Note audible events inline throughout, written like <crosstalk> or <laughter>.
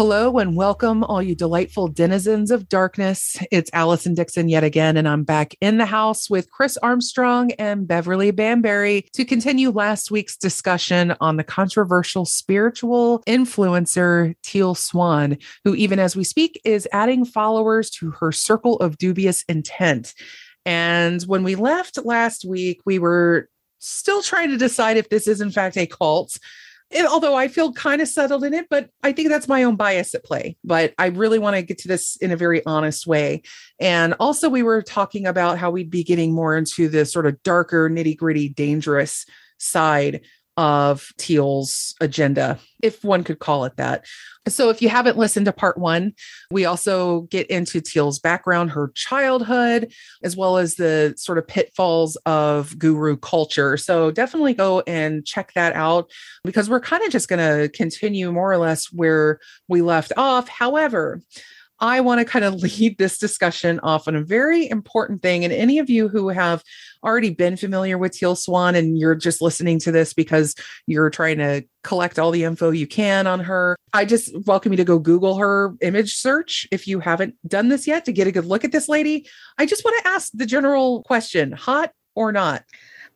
Hello and welcome, all you delightful denizens of darkness. It's Allison Dixon yet again, and I'm back in the house with Chris Armstrong and Beverly Bambury to continue last week's discussion on the controversial spiritual influencer Teal Swan, who, even as we speak, is adding followers to her circle of dubious intent. And when we left last week, we were still trying to decide if this is, in fact, a cult it, although I feel kind of settled in it, but I think that's my own bias at play. But I really want to get to this in a very honest way. And also, we were talking about how we'd be getting more into the sort of darker, nitty gritty, dangerous side of Teal's agenda, if one could call it that. So, if you haven't listened to part one, we also get into Teal's background, her childhood, as well as the sort of pitfalls of guru culture. So, definitely go and check that out because we're kind of just going to continue more or less where we left off. However, I want to kind of <laughs> lead this discussion off on a very important thing. And any of you who have already been familiar with Teal Swan and you're just listening to this because you're trying to collect all the info you can on her, I just welcome you to go Google her image search if you haven't done this yet to get a good look at this lady. I just want to ask the general question hot or not?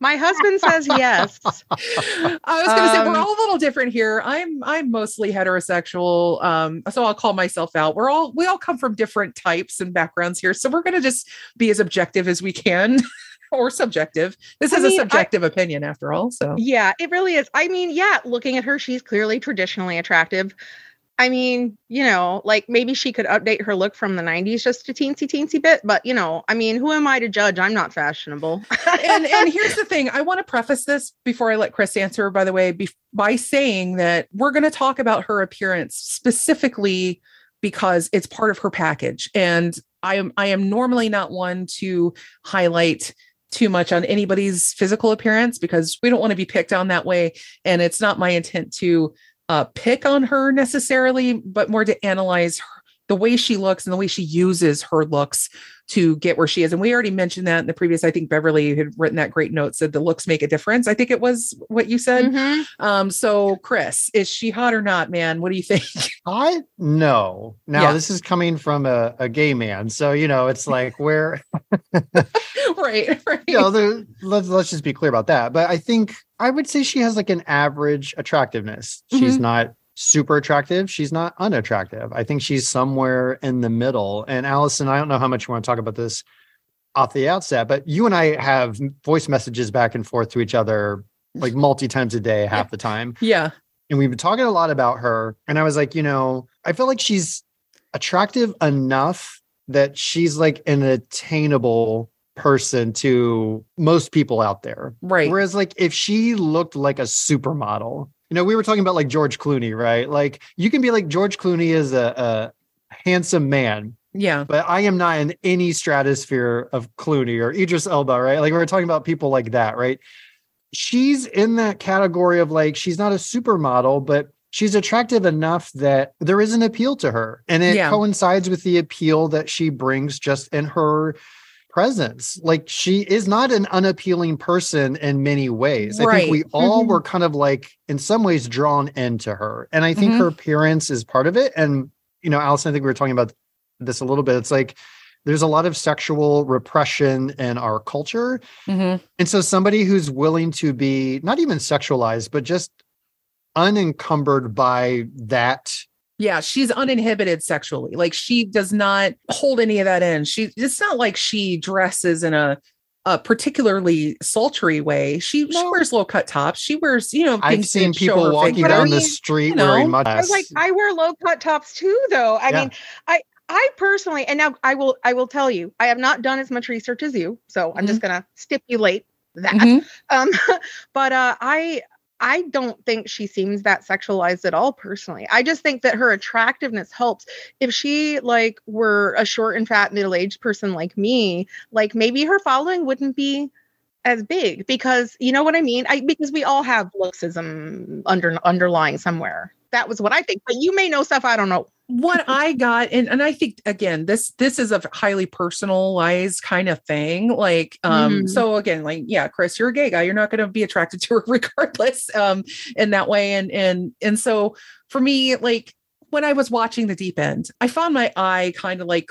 My husband says yes. <laughs> I was going to say we're um, all a little different here. I'm I'm mostly heterosexual, um, so I'll call myself out. We're all we all come from different types and backgrounds here, so we're going to just be as objective as we can. <laughs> or subjective. This I is mean, a subjective I, opinion after all. So, yeah, it really is. I mean, yeah, looking at her, she's clearly traditionally attractive. I mean, you know, like maybe she could update her look from the 90s just a teensy teensy bit, but you know, I mean, who am I to judge? I'm not fashionable. <laughs> and and here's the thing, I want to preface this before I let Chris answer by the way be- by saying that we're going to talk about her appearance specifically because it's part of her package and I am I am normally not one to highlight too much on anybody's physical appearance because we don't want to be picked on that way and it's not my intent to uh, pick on her necessarily, but more to analyze her, the way she looks and the way she uses her looks to get where she is. And we already mentioned that in the previous, I think Beverly had written that great note, said the looks make a difference. I think it was what you said. Mm-hmm. Um, so Chris, is she hot or not, man? What do you think? <laughs> I no. Now yeah. this is coming from a, a gay man. So, you know, it's like where <laughs> right, right. <laughs> You know, let's let's just be clear about that. But I think I would say she has like an average attractiveness. Mm-hmm. She's not super attractive. She's not unattractive. I think she's somewhere in the middle. And Allison, I don't know how much you want to talk about this off the outset, but you and I have voice messages back and forth to each other like multi times a day, half the time. <laughs> Yeah. And we've been talking a lot about her. And I was like, you know, I feel like she's attractive enough that she's like an attainable person to most people out there. Right. Whereas like if she looked like a supermodel, you know, we were talking about like George Clooney, right? Like you can be like George Clooney is a, a handsome man. Yeah. But I am not in any stratosphere of Clooney or Idris Elba, right? Like we are talking about people like that, right? She's in that category of like she's not a supermodel, but she's attractive enough that there is an appeal to her. And it yeah. coincides with the appeal that she brings just in her presence. Like she is not an unappealing person in many ways. Right. I think we all mm-hmm. were kind of like in some ways drawn into her. And I think mm-hmm. her appearance is part of it. And, you know, Allison, I think we were talking about this a little bit. It's like there's a lot of sexual repression in our culture. Mm-hmm. And so somebody who's willing to be not even sexualized, but just unencumbered by that yeah, she's uninhibited sexually. Like she does not hold any of that in. She it's not like she dresses in a a particularly sultry way. She, no. she wears low cut tops. She wears, you know, I've seen people walking down the street you know, wearing mud. I like I wear low cut tops too, though. I yeah. mean, I I personally, and now I will I will tell you, I have not done as much research as you, so I'm mm-hmm. just gonna stipulate that. Mm-hmm. Um, <laughs> but uh, I I don't think she seems that sexualized at all personally. I just think that her attractiveness helps. If she like were a short and fat middle-aged person like me, like maybe her following wouldn't be as big because you know what I mean? I because we all have looksism under underlying somewhere. That was what I think. But you may know stuff I don't know what <laughs> I got, and, and I think again, this this is a highly personalized kind of thing. Like, um, mm. so again, like, yeah, Chris, you're a gay guy, you're not gonna be attracted to her <laughs> regardless, um, in that way. And and and so for me, like when I was watching the deep end, I found my eye kind of like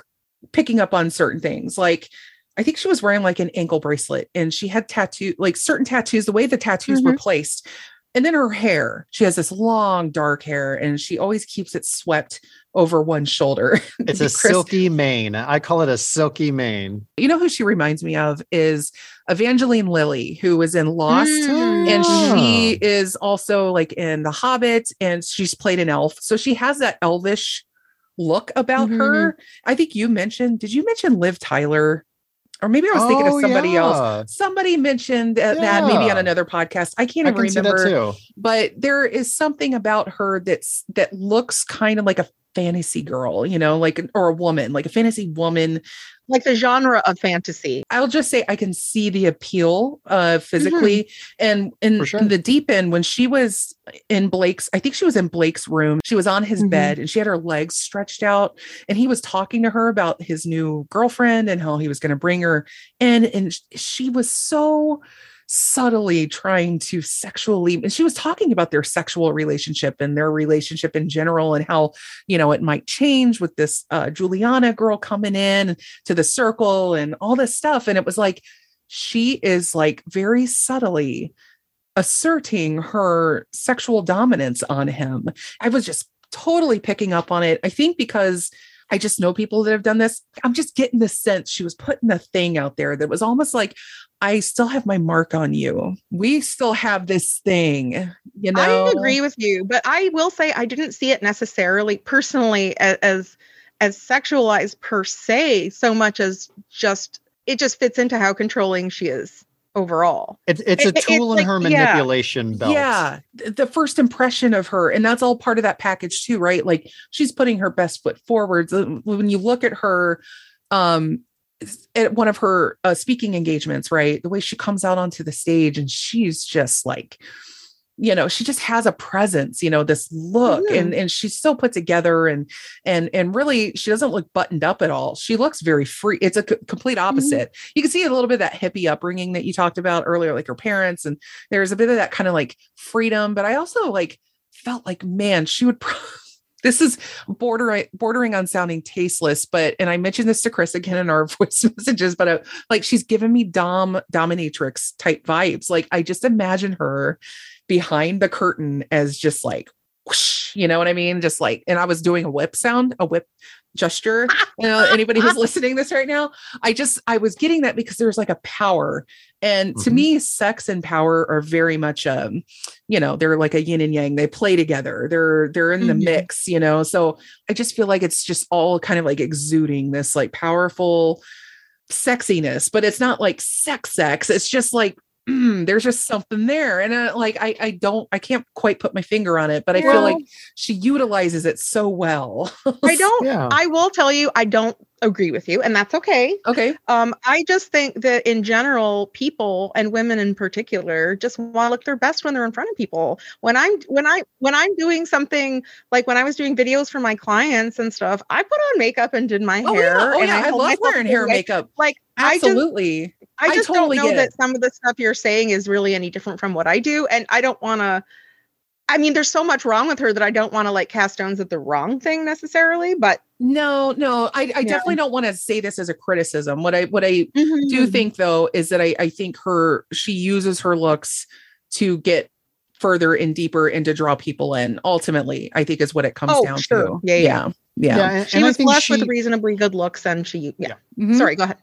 picking up on certain things. Like I think she was wearing like an ankle bracelet and she had tattoo like certain tattoos, the way the tattoos mm-hmm. were placed. And then her hair, she has this long dark hair and she always keeps it swept over one shoulder. <laughs> It's a silky mane. I call it a silky mane. You know who she reminds me of is Evangeline Lilly, who was in Lost, mm. and she is also like in The Hobbit, and she's played an elf. So she has that elvish look about mm-hmm. her. I think you mentioned, did you mention Liv Tyler? Or maybe I was thinking oh, of somebody yeah. else. Somebody mentioned that, yeah. that, maybe on another podcast. I can't I even remember. But there is something about her that's that looks kind of like a fantasy girl, you know, like or a woman, like a fantasy woman like the genre of fantasy. I'll just say I can see the appeal uh physically mm-hmm. and in, sure. in, the deep end when she was in Blake's I think she was in Blake's room. She was on his mm-hmm. bed and she had her legs stretched out and he was talking to her about his new girlfriend and how he was going to bring her in and she was so subtly trying to sexually and she was talking about their sexual relationship and their relationship in general and how you know it might change with this uh, juliana girl coming in to the circle and all this stuff. And it was like she is like very subtly asserting her sexual dominance on him. I was just totally picking up on it. I think because I just know people that have done this. I'm just getting the sense she was putting a thing out there that was almost like, I still have my mark on you. We still have this thing, you know. I agree with you, but I will say I didn't see it necessarily personally as as, as sexualized per se, so much as just it just fits into how controlling she is overall. It's it's a tool it's in like, her manipulation yeah, belt. Yeah. The first impression of her. And that's all part of that package too, right? Like she's putting her best foot forward. When you look at her um at one of her uh, speaking engagements, right? The way she comes out onto the stage and she's just like, you know, she just has a presence, you know, this look mm-hmm. and and she's so put together and and and really she doesn't look buttoned up at all. She looks very free. It's a c- complete mm-hmm. opposite. Mm-hmm. You can see a little bit of that hippie upbringing that you talked about earlier, like her parents, and there's a bit of that kind of like freedom. But I also like felt like, man, she would. <laughs> this is bordering bordering on sounding tasteless but and i mentioned this to chris again in our <laughs> voice messages but uh, like she's given me dom dominatrix type vibes like i just imagine her behind the curtain as just like whoosh, you know what i mean? Just like and i was doing a whip sound a whip gesture. <laughs> You know anybody who's listening this right now i just i was getting that because there's like a power. And mm-hmm. to me sex and power are very much um you know they're like a yin and yang. They play together. They're they're in the mm-hmm. mix you know? So i just feel like it's just all kind of like exuding this like powerful sexiness but it's not like sex sex. It's just like mm, <clears throat> there's just something there and uh, like I, I don't i can't quite put my finger on it but i well, feel like she utilizes it so well i don't yeah. i will tell you i don't agree with you and that's okay. Okay. Um i just think that in general people and women in particular just want to look their best when they're in front of people. When i'm when i when i'm doing something like when i was doing videos for my clients and stuff i put on makeup and did my oh, hair yeah. oh and yeah. I, I love wearing hair makeup. Like absolutely I just, I just totally don't know that some of the stuff you're saying is really any different from what i do and i don't want to I mean, there's so much wrong with her that I don't want to like cast stones at the wrong thing necessarily, but no, no, I, I yeah. definitely don't want to say this as a criticism. What I what I mm-hmm. do think though is that I, I think her she uses her looks to get further and deeper and to draw people in. Ultimately, I think is what it comes oh, down sure. to. Yeah, yeah, yeah. yeah. and, she was blessed she, with reasonably good looks, and she yeah. yeah. Mm-hmm. Sorry, go ahead.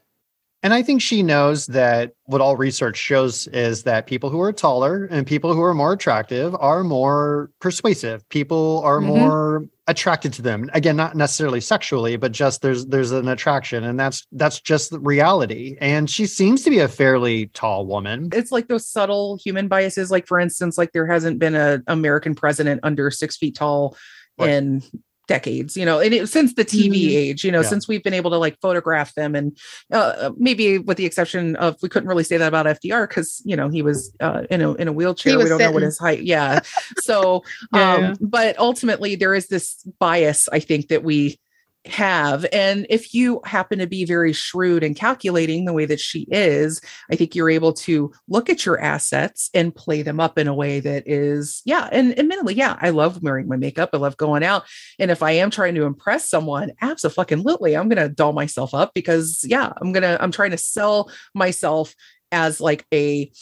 And I think she knows that what all research shows is that people who are taller and people who are more attractive are more persuasive. People are mm-hmm. more attracted to them. Again, not necessarily sexually, but just there's there's an attraction and that's that's just the reality. And she seems to be a fairly tall woman. It's like those subtle human biases like for instance like there hasn't been an American president under 6 feet tall in decades you know and it, since the tv mm-hmm. age you know yeah. since we've been able to like photograph them and uh, maybe with the exception of we couldn't really say that about fdr because you know he was uh, in a in a wheelchair we don't sitting. know what his height yeah <laughs> so yeah. um but ultimately there is this bias i think that we have. And if you happen to be very shrewd and calculating the way that she is, I think you're able to look at your assets and play them up in a way that is, yeah. And admittedly, yeah, I love wearing my makeup. I love going out. And if I am trying to impress someone, absolutely, I'm going to doll myself up because, yeah, I'm going to, I'm trying to sell myself as like a,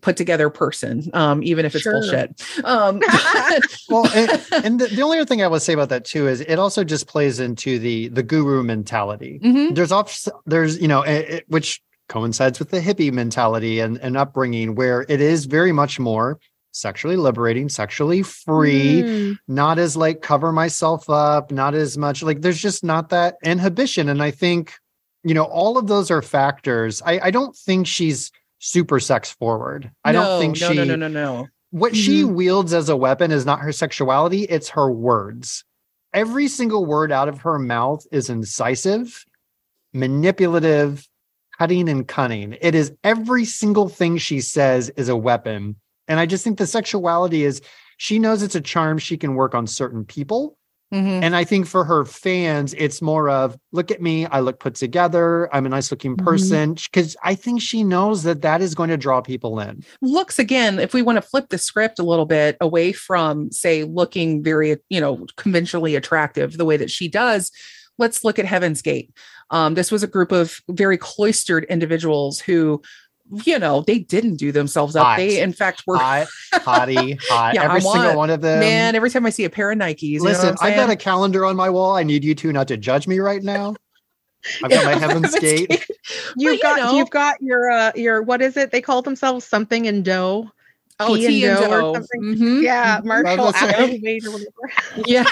put together person, um, even if it's sure. bullshit. Um, <laughs> well, and, and the, the, only other thing I would say about that too is it also just plays into the the guru mentality. Mm-hmm. There's off, there's you know it, which coincides with the hippie mentality and, and upbringing where it is very much more sexually liberating, sexually free, mm. not as like cover myself up, not as much like there's just not that inhibition. And I think, you know, all of those are factors. I, I don't think she's super sex forward. I no, don't think no, she no, no, no, no. No. What mm-hmm. she wields as a weapon is not her sexuality, it's her words. Every single word out of her mouth is incisive, manipulative, cutting and cunning. It is every single thing she says is a weapon. And I just think the sexuality is she knows it's a charm she can work on certain people Mm-hmm. And I think for her fans, it's more of look at me. I look put together. I'm a nice looking mm-hmm. person. Because mm-hmm. I think she knows that that is going to draw people in. Looks again, if we want to flip the script a little bit away from, say, looking very, you know, conventionally attractive the way that she does, let's look at Heaven's Gate. Um, this was a group of very cloistered individuals who you know, they didn't do themselves up. Hot. They, in fact, were hot, <laughs> hottie, hot. yeah, every want, single one of them. Man, every time I see a pair of Nikes, listen, I've got a calendar on my wall. I need you two not to judge me right now. I've got my <laughs> Heaven's Gate. You've got, you know, you've got your, uh, your, what is it? They call themselves something in dough. Oh, Ti and Do or something. Mm-hmm. Yeah, Marshall <laughs> yeah,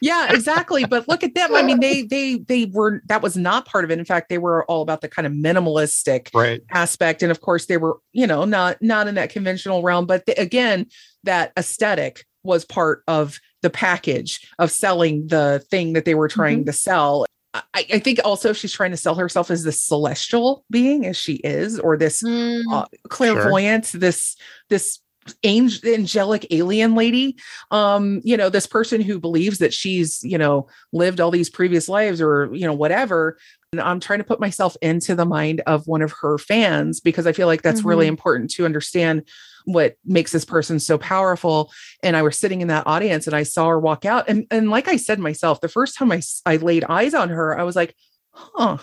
yeah, exactly. But look at them. I mean, they they they were that was not part of it. In fact, they were all about the kind of minimalistic right. aspect, and of course, they were you know not not in that conventional realm. But the, again, that aesthetic was part of the package of selling the thing that they were trying mm-hmm. to sell. I, I, think also she's trying to sell herself as this celestial being as she is, or this mm, uh, clairvoyant, sure. this this angel, angelic alien lady. Um you know this person who believes that she's you know lived all these previous lives or you know whatever. And i'm trying to put myself into the mind of one of her fans because i feel like that's mm-hmm. really important to understand what makes this person so powerful. And i was sitting in that audience and i saw her walk out. And and like i said myself the first time i i laid eyes on her i was like huh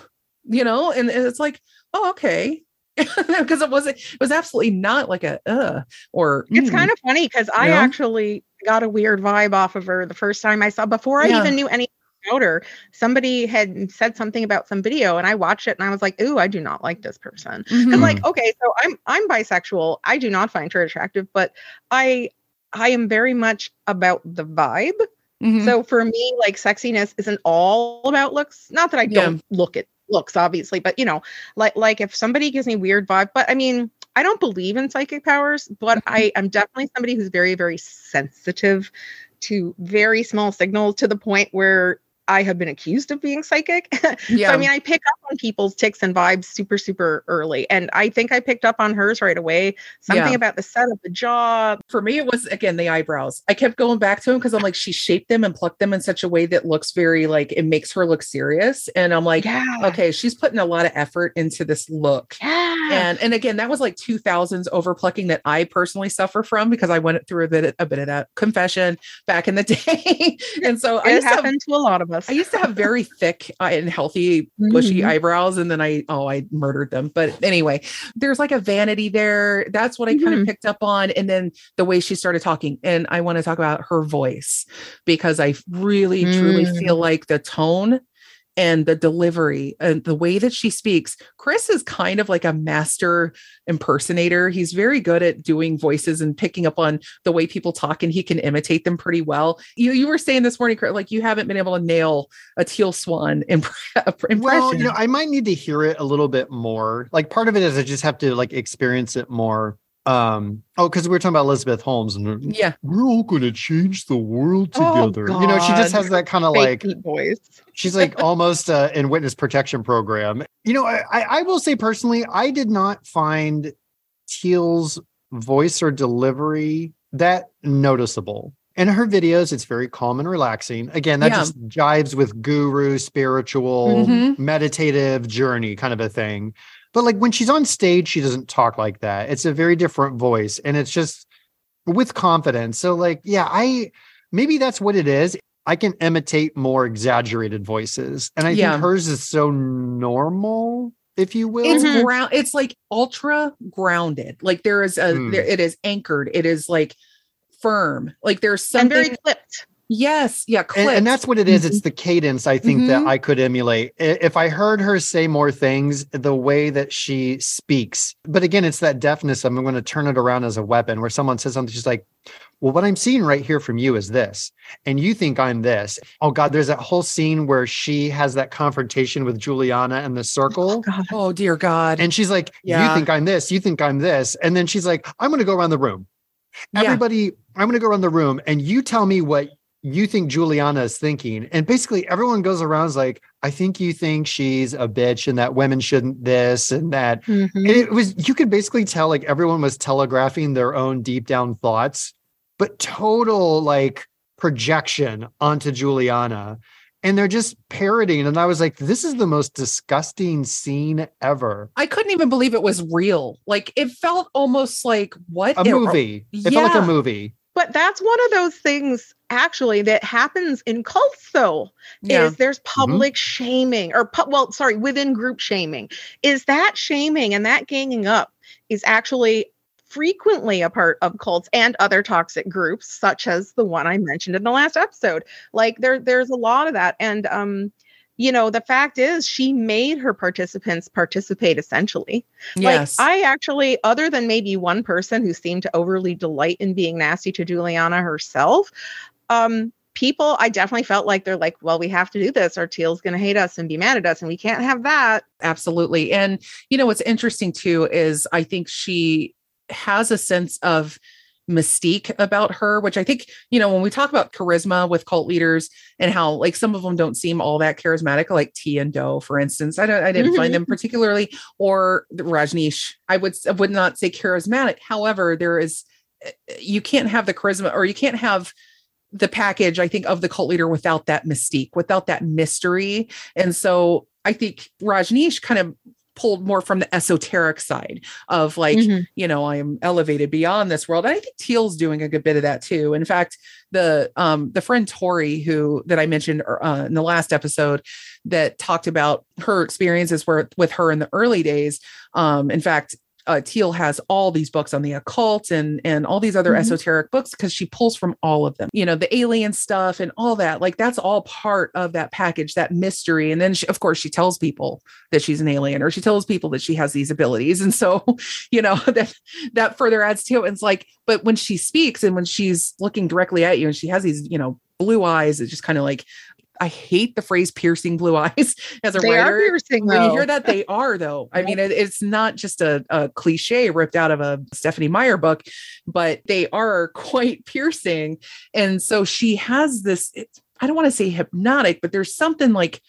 you know? And, and it's like oh okay <laughs> because it wasn't it was absolutely not like a uh or it's mm. kind of funny because i know? actually got a weird vibe off of her the first time i saw before i yeah. even knew any about her somebody had said something about some video and i watched it and i was like ooh i do not like this person mm-hmm. i'm like okay so i'm i'm bisexual i do not find her attractive but i i am very much about the vibe mm-hmm. so for me like sexiness isn't all about looks not that i don't look at looks obviously but you know like like if somebody gives me weird vibe but i mean i don't believe in psychic powers but mm-hmm. i am definitely somebody who's very very sensitive to very small signals to the point where I have been accused of being psychic. Yeah. <laughs> so, I mean, I pick up on people's tics and vibes super, super early. And I think I picked up on hers right away. Something yeah. about the set of the jaw. For me, it was again the eyebrows. I kept going back to them because I'm like, she shaped them and plucked them in such a way that looks very like it makes her look serious. And I'm like, yeah. okay, she's putting a lot of effort into this look. Yeah. And and again, that was like 2000s over plucking that I personally suffer from because I went through a bit a bit of that confession back in the <laughs> day. and so it I happened to, to a lot of us. I used to have very <laughs> thick uh, and healthy, bushy mm-hmm. eyebrows, and then I oh I murdered them. But anyway, there's like a vanity there. That's what I mm-hmm. kind of picked up on, and then the way she started talking. And I want to talk about her voice because I really mm. truly feel like the tone and the delivery and the way that she speaks. Chris is kind of like a master impersonator. He's very good at doing voices and picking up on the way people talk and he can imitate them pretty well. You you were saying this morning like you haven't been able to nail a teal swan <laughs> imp- impression. Well, you know, I might need to hear it a little bit more. Like part of it is I just have to like experience it more um oh because we were talking about elizabeth holmes and yeah we're all gonna change the world oh, together oh, you know she just has that kind of like voice she's like almost uh, in witness protection program you know I, I will say personally i did not find teal's voice or delivery that noticeable in her videos, it's very calm and relaxing. Again, that yeah. just jives with guru, spiritual, mm-hmm. meditative journey kind of a thing. But like when she's on stage, she doesn't talk like that. It's a very different voice and it's just with confidence. So, like, yeah, I maybe that's what it is. I can imitate more exaggerated voices. And I yeah. think hers is so normal if you will. It's mm-hmm. ground. It's like ultra grounded. Like there is a mm. there, it is anchored. It is like firm. Like there's something and very clipped. Yes, yeah, and, and, that's what it is. Mm-hmm. It's the cadence I think mm-hmm. that I could emulate. If I heard her say more things, the way that she speaks. But again, it's that deafness. I'm going to turn it around as a weapon. Where someone says something, she's like, "Well, what I'm seeing right here from you is this, and you think I'm this." Oh God, there's that whole scene where she has that confrontation with Juliana and the circle. Oh, oh dear God! And she's like, yeah. "You think I'm this? You think I'm this?" And then she's like, "I'm going to go around the room." Everybody, yeah. I'm going to go around the room and you tell me what you think Juliana is thinking. And basically everyone goes around like, I think you think she's a bitch and that women shouldn't this and that. Mm-hmm. And it was, you could basically tell like everyone was telegraphing their own deep down thoughts, but total like projection onto Juliana. And they're just parroting. And I was like, this is the most disgusting scene ever. I couldn't even believe it was real. Like it felt almost like what? A movie. It, it yeah. felt like a movie. But that's one of those things actually that happens in cults though yeah. is there's mm-hmm. public mm-hmm. shaming or pu- well sorry within group shaming is that shaming and that ganging up is actually frequently a part of cults and other toxic groups such as the one i mentioned in the last episode like there there's a lot of that and um you know, the fact is she made her participants participate essentially. Yes. Like I actually, other than maybe one person who seemed to overly delight in being nasty to Juliana herself, um, people I definitely felt like they're like, well, we have to do this, or Teal's gonna hate us and be mad at us, and we can't have that. Absolutely. And you know what's interesting too is I think she has a sense of mystique about her, which I think, you know, when we talk about charisma with cult leaders and how like some of them don't seem all that charismatic, like Ti and Do, for instance. I don't I didn't find them particularly, or Rajneesh. I would I would not say charismatic. However, there is eh, you can't have the charisma or you can't have the package, I think, of the cult leader without that mystique, without that mystery. And so I think Rajneesh kind of pulled more from the esoteric side of like, mm-hmm. you know, I am elevated beyond this world. And I think Teal's doing a good bit of that too. In fact, the um the friend Tori who that I mentioned uh, in the last episode that talked about her experiences were with her in the early days. Um, in fact, uh, Teal has all these books on the occult and and all these other mm-hmm. esoteric books because she pulls from all of them. You know, the alien stuff and all that. Like that's all part of that package, that mystery. And then she, of course she tells people that she's an alien, or she tells people that she has these abilities. And so, <laughs> you know, <laughs> that that further adds to it. And it's like, but when she speaks and when she's looking directly at you and she has these, you know, blue eyes, it's just kind of like I hate the phrase piercing blue eyes <laughs> as a they writer. Are piercing, when you hear that, they are though. I mean, it, it's not just a, a, cliche ripped out of a Stephenie Meyer book, but they are <laughs> quite piercing. And so she has this, I don't want to say hypnotic, but there's something like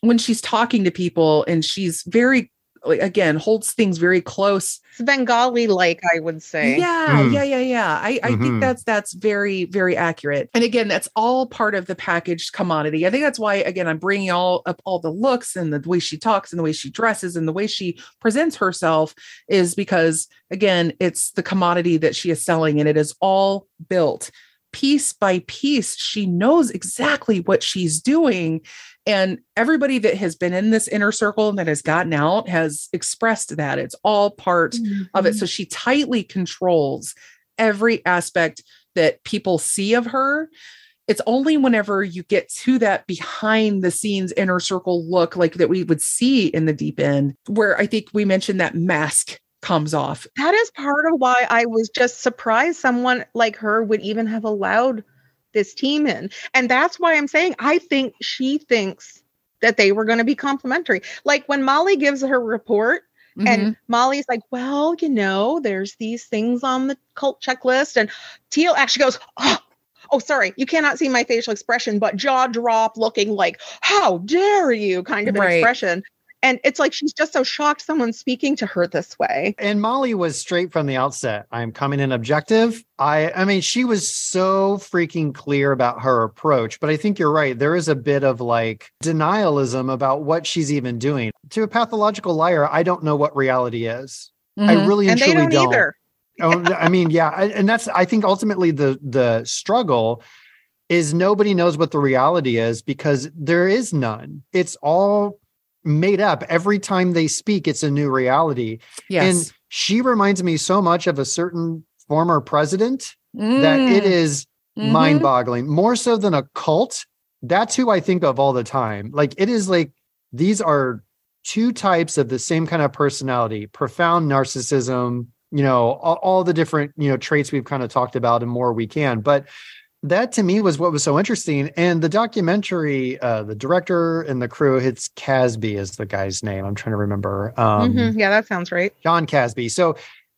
when she's talking to people and she's very again holds things very close bengali like i would say yeah mm. yeah yeah yeah i, I mm-hmm. think that's that's very very accurate and again that's all part of the packaged commodity i think that's why again i'm bringing all up all the looks and the way she talks and the way she dresses and the way she presents herself is because again it's the commodity that she is selling and it is all built piece by piece, she knows exactly what she's doing. And everybody that has been in this inner circle and that has gotten out has expressed that it's all part mm-hmm. of it. Mm-hmm. So she tightly controls every aspect that people see of her. It's only whenever you get to that behind the scenes inner circle look like that we would see in the deep end, where I think we mentioned that mask comes off. That is part of why I was just surprised someone like her would even have allowed this team in. And that's why I'm saying I think she thinks that they were going to be complimentary. Like when Molly gives her report mm-hmm. and Molly's like, well, you know, there's these things on the cult checklist. And Teal actually goes, oh, oh, sorry, you cannot see my facial expression, but jaw drop looking like, how dare you kind of an right. expression and it's like she's just so shocked someone's speaking to her this way. And molly was straight from the outset. I'm coming in objective. I i mean she was so freaking clear about her approach but i think you're right. There is a bit of like denialism about what she's even doing. To a pathological liar i don't know what reality is. Mm-hmm. i really and, and truly don't, don't. either. <laughs> Oh, I mean, yeah, and that's I think ultimately the the struggle is nobody knows what the reality is because there is none. It's all made up. Every time they speak, it's a new reality. Yes. And she reminds me so much of a certain former president mm. that it mm. mm-hmm. mind-boggling. More so than a cult. That's who I think of all the time. Like it is like these are two types of the same kind of personality, profound narcissism, you know, all, all the different, you know, traits we've kind of talked about and more we can. But that to me was what was so interesting. And the documentary, uh, the director and the crew, it's Casby is the guy's name. I'm trying to remember. Um, mm-hmm. Yeah, that sounds right. John Casby. So,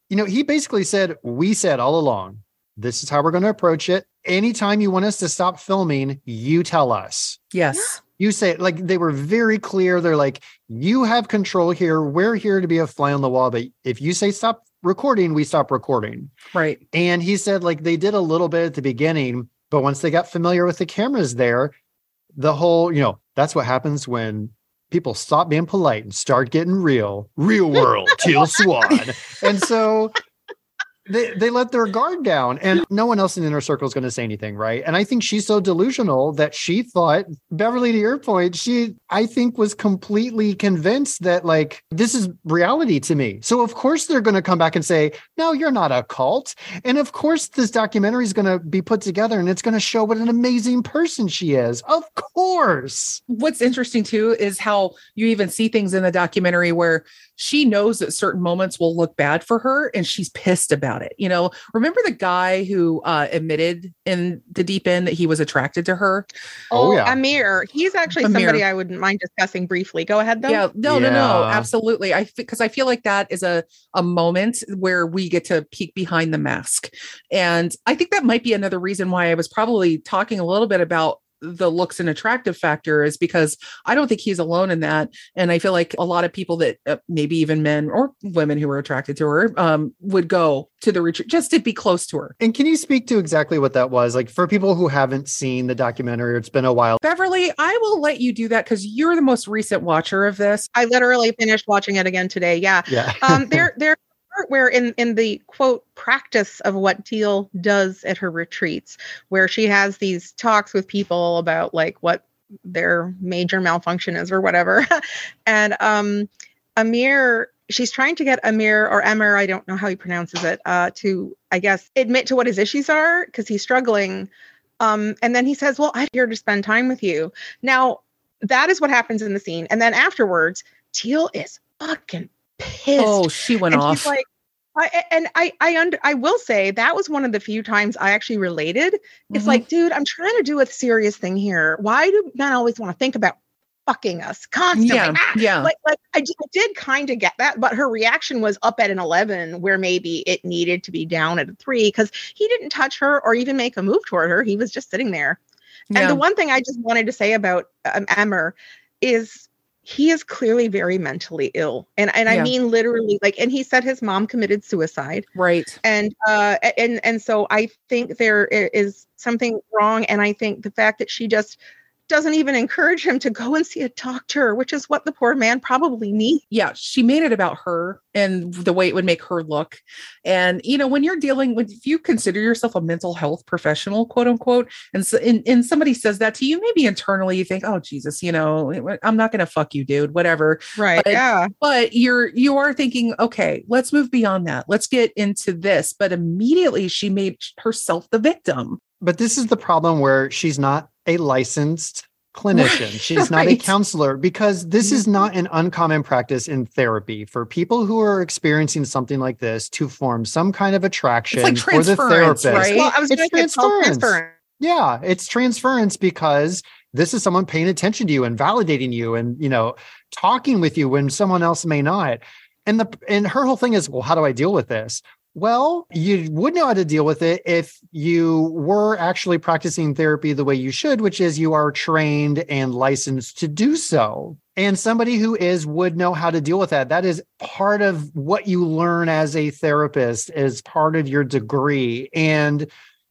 you know, he basically said, We said all along, this is how we're going to approach it. Anytime you want us to stop filming, you tell us. Yes. You say like they were very clear. They're like, you have control here. We're here to be a fly on the wall. But if you say stop recording, we stop recording. Right. And he said, like, they did a little bit at the beginning, but once they got familiar with the cameras there, the whole, you know, that's what happens when people stop being polite and start getting real, real world, <laughs> Teal Swan. And so they, they let their guard down and no one else in the inner circle is going to say anything right? And i think she's so delusional that she thought beverly to your point she i think was completely convinced that like this is reality to me. So of course they're going to come back and say no you're not a cult. And of course this documentary is going to be put together and it's going to show what an amazing person she is. Of course! What's interesting too is how you even see things in the documentary where she knows that certain moments will look bad for her and she's pissed about it. You know, remember the guy who uh, admitted in the deep end that he was attracted to her? Oh, oh yeah. Amir. He's actually Amir. somebody I wouldn't mind discussing briefly. Go ahead though. Yeah, no, yeah. no, no, absolutely. I because I feel like that is a a moment where we get to peek behind the mask. And I think that might be another reason why I was probably talking a little bit about the looks and attractive factor is because I don't think he's alone in that. And I feel like a lot of people that uh, maybe even men or women who were attracted to her um, would go to the retreat just to be close to her. And can you speak to exactly what that was? Like for people who haven't seen the documentary, it's been a while. Beverly, I will let you do that because you're the most recent watcher of this. I literally finished watching it again today. Yeah. Yeah. um, there, <laughs> there part where in in the quote practice of what Teal does at her retreats, where she has these talks with people about like what their major malfunction is or whatever, <laughs> and um, Amir she's trying to get Amir or Emir, I don't know how he pronounces it, uh, to I guess admit to what his issues are because he's struggling. Um, and then he says, "Well, I'm here to spend time with you." Now, that is what happens in the scene, and then afterwards, Teal is fucking pissed. Oh, she went and off. like, I, and I, I under, I will say that was one of the few times I actually related. It's mm-hmm. like, dude, I'm trying to do a serious thing here. Why do men always want to think about fucking us constantly? Yeah, ah! yeah. Like, like I, I did kind of get that, but her reaction was up at an 11, where maybe it needed to be down at a three because he didn't touch her or even make a move toward her. He was just sitting there. Yeah. And the one thing I just wanted to say about um, Emmer is he is clearly very mentally ill. And and yeah. i mean literally like and he said his mom committed suicide. Right. And uh and and so i think there is something wrong. And i think the fact that she just doesn't even encourage him to go and see a doctor, which is what the poor man probably needs. Yeah, she made it about her and the way it would make her look. And you know, when you're dealing with if you consider yourself a mental health professional, quote unquote, and so and, and somebody says that to you, maybe internally you think, oh Jesus, you know, I'm not gonna fuck you, dude, whatever. Right. But, yeah. But you're you are thinking, okay, let's move beyond that. Let's get into this. But immediately she made herself the victim. But this is the problem where she's not a licensed clinician. <laughs> She's not a counselor because this is mm-hmm. not an uncommon practice in therapy for people who are experiencing something like this to form some kind of attraction like for the therapist. Right? Well, I was it's transference. transference. Yeah, it's transference because this is someone paying attention to you and validating you and you know talking with you when someone else may not. And the and her whole thing is, well, how do I deal with this? Well, you would know how to deal with it if you were actually practicing therapy the way you should, which is you are trained and licensed to do so. And somebody who is would know how to deal with that. That is part of what you learn as a therapist, is part of your degree. And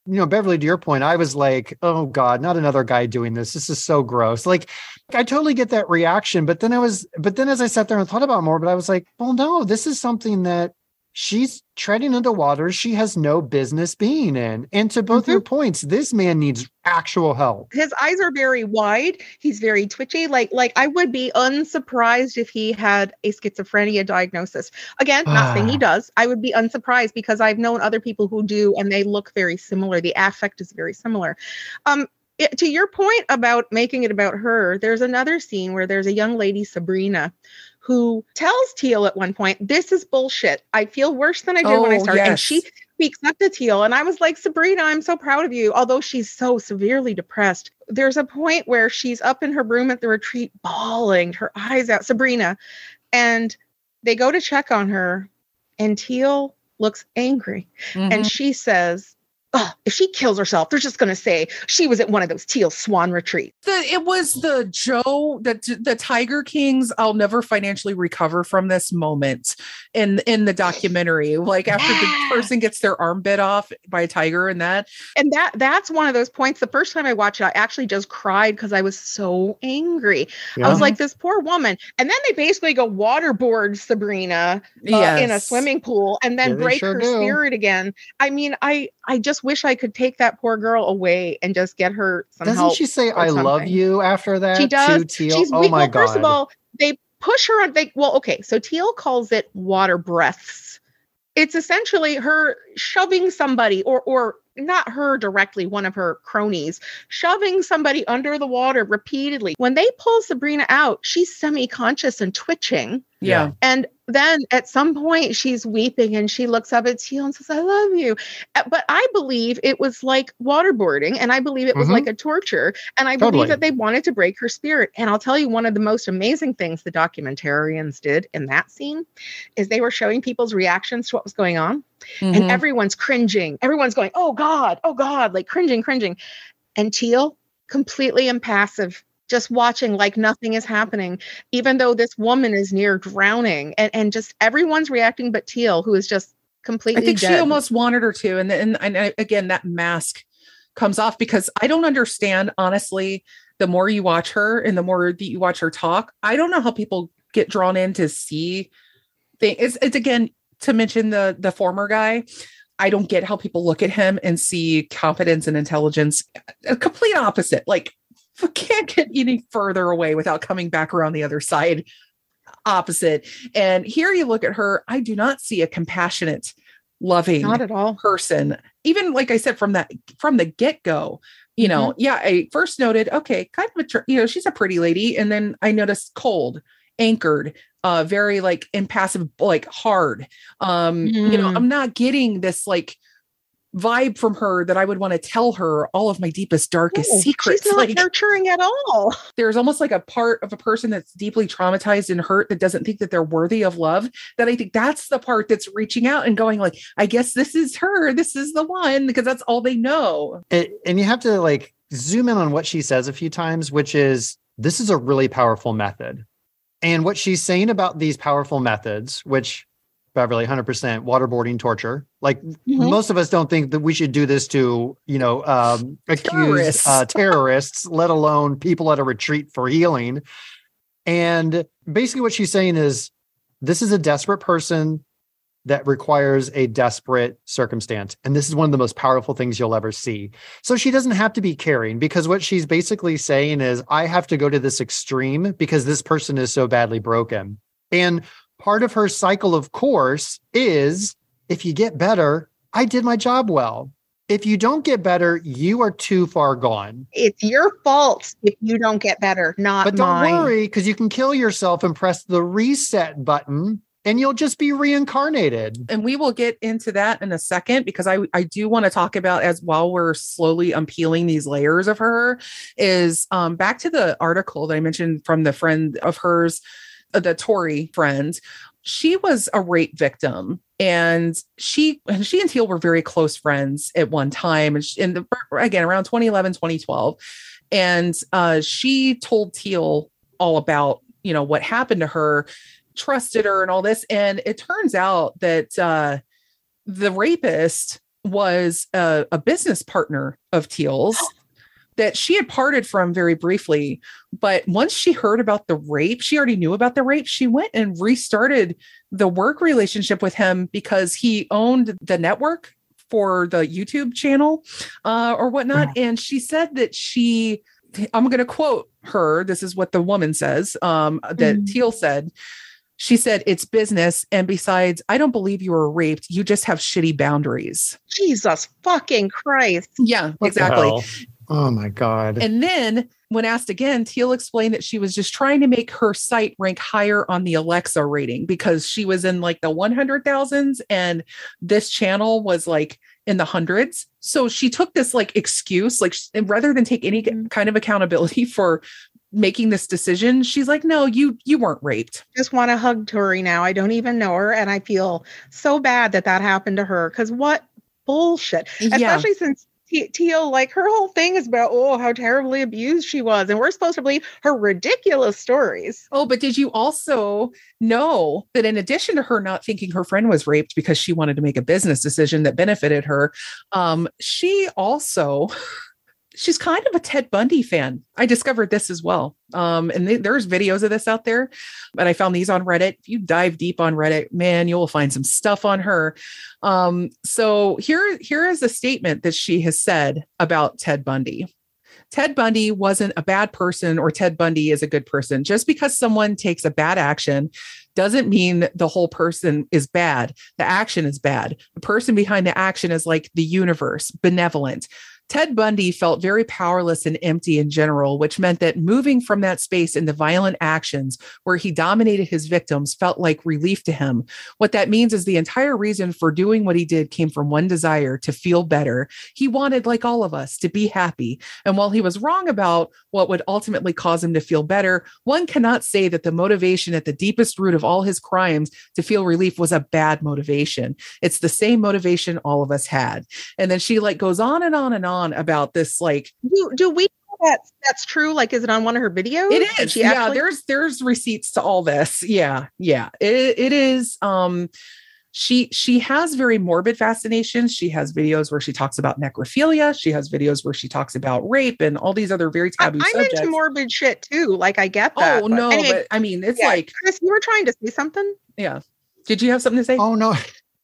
you know, Beverly, to your point, I was like, oh God, not another guy doing this. This is so gross. Like, I totally get that reaction. But then I was, but then as I sat there and thought about more, but I was like, well, no, this is something that she's treading into waters she has no business being in. And to both mm-hmm. your points, this man needs actual help. His eyes are very wide. He's very twitchy. Like, like I would be unsurprised if he had a schizophrenia diagnosis. Again, not saying he does. I would be unsurprised because I've known other people who do, and they look very similar. The affect is very similar. Um, it, to your point about making it about her, there's another scene where there's a young lady, Sabrina, who tells Teal at one point, This is bullshit. I feel worse than I did oh, when I oh, started. Yes. And she speaks up to Teal. And I was like, Sabrina, I'm so proud of you. Although she's so severely depressed. There's a point where she's up in her room at the retreat, bawling her eyes out, Sabrina. And they go to check on her, and Teal looks angry. Mm-hmm. And she says, oh, if she kills herself, they're just going to say she was at one of those teal swan retreats. The, it was the Joe, the the Tiger Kings. I'll never financially recover from this moment in in the documentary. Like after yeah. the person gets their arm bit off by a tiger, and that and that that's one of those points. The first time I watched it, I actually just cried because I was so angry. Yeah. I was like, this poor woman. And then they basically go waterboard Sabrina uh, yes. in a swimming pool and then yeah, break sure her do. spirit again. I mean, I I just wish I could take that poor girl away and just get her some Doesn't she say I something. love you after that? She does. She's oh my well, god. First of all, they push her on they well, okay, so Teal calls it water breaths. It's essentially her shoving somebody or or not her directly, one of her cronies, shoving somebody under the water repeatedly. When they pull Sabrina out, she's semi conscious and twitching. Yeah. And then at some point she's weeping and she looks up at Teal and says, I love you. Uh, but I believe it was like waterboarding and I believe it was mm-hmm. like a torture. And I totally. believe that they wanted to break her spirit. And I'll tell you, one of the most amazing things the documentarians did in that scene is they were showing people's reactions to what was going on. Mm-hmm. And everyone's cringing. Everyone's going, oh God, oh God, like cringing, cringing. And Teal, completely impassive, just watching like nothing is happening, even though this woman is near drowning. And, and just everyone's reacting but Teal, who is just completely I think dead. she almost wanted her to. And then and, and uh, again, that mask comes off because I don't understand, honestly, the more you watch her and the more that you watch her talk, I don't know how people get drawn in to see things. It's, it's again to mention the the former guy. I don't get how people look at him and see competence and intelligence. A complete opposite. Like <laughs> can't get any further away without coming back around the other side opposite and here you look at her i do not see a compassionate loving not at all person even like i said from that from the get-go you know mm-hmm. yeah i first noted okay kind of a you know she's a pretty lady and then i noticed cold anchored uh very like impassive like hard um mm. you know mm-hmm. i'm not getting this like vibe from her that I would want to tell her all of my deepest, darkest secrets. She's not like, nurturing at all. There's almost like a part of a person that's deeply traumatized and hurt that doesn't think that they're worthy of love. That I think that's the part that's reaching out and going like, I guess this is her. This is the one because that's all they know. And, and you have to like zoom in on what she says a few times, which is this is a really powerful method. And what she's saying about these powerful methods, which Beverly, 100% waterboarding torture. Like mm-hmm. most of us don't think that we should do this to, you know, um, accused uh, <laughs> terrorists, let alone people at a retreat for healing. And basically, what she's saying is this is a desperate person that requires a desperate circumstance. And this is one of the most powerful things you'll ever see. So she doesn't have to be caring because what she's basically saying is, I have to go to this extreme because this person is so badly broken. And part of her cycle of course is if you get better, I did my job well. If you don't get better, you are too far gone. It's your fault if you don't get better, not But don't mine. worry, because you can kill yourself and press the reset button and you'll just be reincarnated. And we will get into that in a second because I, I do want to talk about as while we're slowly unpeeling these layers of her is um, back to the article that I mentioned from the friend of hers the Tori friend, she was a rape victim. And she and she and Teal were very close friends at one time, and in the again around 2011, 2012, and uh, she told Teal all about you know what happened to her, trusted her, and all this, and it turns out that uh, the rapist was a, a business partner of Teal's <gasps> that she had parted from very briefly. But once she heard about the rape, she already knew about the rape. She went and restarted the work relationship with him because he owned the network for the YouTube channel uh, or whatnot. And she said that she, I'm going to quote her. This is what the woman says um, that mm. Teal said. She said, It's business. And besides, I don't believe you were raped. You just have shitty boundaries. Jesus fucking Christ. Yeah, what exactly. Oh my God. And then when asked again, Teal explained that she was just trying to make her site rank higher on the Alexa rating because she was in like the 100,000s and this channel was like in the hundreds. So she took this like excuse, like rather than take any mm-hmm. kind of accountability <laughs> for making this decision, she's like, no, you you weren't raped. Just want to hug Tori now. I don't even know her. And I feel so bad that that happened to her because what bullshit. Yeah. Especially since Teal, like her whole thing is about, oh, how terribly abused she was. And we're supposed to believe her ridiculous stories. Oh, but did you also know that in addition to her not thinking her friend was raped because she wanted to make a business decision that benefited her, um, she also <laughs> she's kind of a Ted Bundy fan. I discovered this as well. Um, and th- there's videos of this out there, but I found these on Reddit. If you dive deep on Reddit, man, you will find some stuff on her. Um, so here, here is a statement that she has said about Ted Bundy. Ted Bundy wasn't a bad person or Ted Bundy is a good person. Just because someone takes a bad action doesn't mean the whole person is bad. The action is bad. The person behind the action is like the universe, benevolent. Ted Bundy felt very powerless and empty in general, which meant that moving from that space into violent actions where he dominated his victims felt like relief to him. What that means is the entire reason for doing what he did came from one desire to feel better. He wanted, like all of us, to be happy. And while he was wrong about what would ultimately cause him to feel better, one cannot say that the motivation at the deepest root of all his crimes to feel relief was a bad motivation. It's the same motivation all of us had. And then she like goes on and on and on on about this like do, do we that's that's true? Like is it on one of her videos? It is. yeah actually- there's there's receipts to all this. Yeah yeah. It, it is um she she has very morbid fascinations. She has videos where she talks about necrophilia. She has videos where she talks about rape and all these other very taboo I, am into morbid shit too. Like i get that oh no anyway, but i mean it's yeah, like chris you were trying to say something? Yeah. Did you have something to say? Oh no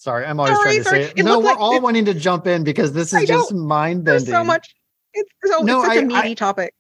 Sorry, I'm always sorry, trying to sorry. say it. it no, we're like all wanting to jump in because this is just mind bending. So much. It's, so, no, it's such I, a meaty I, topic.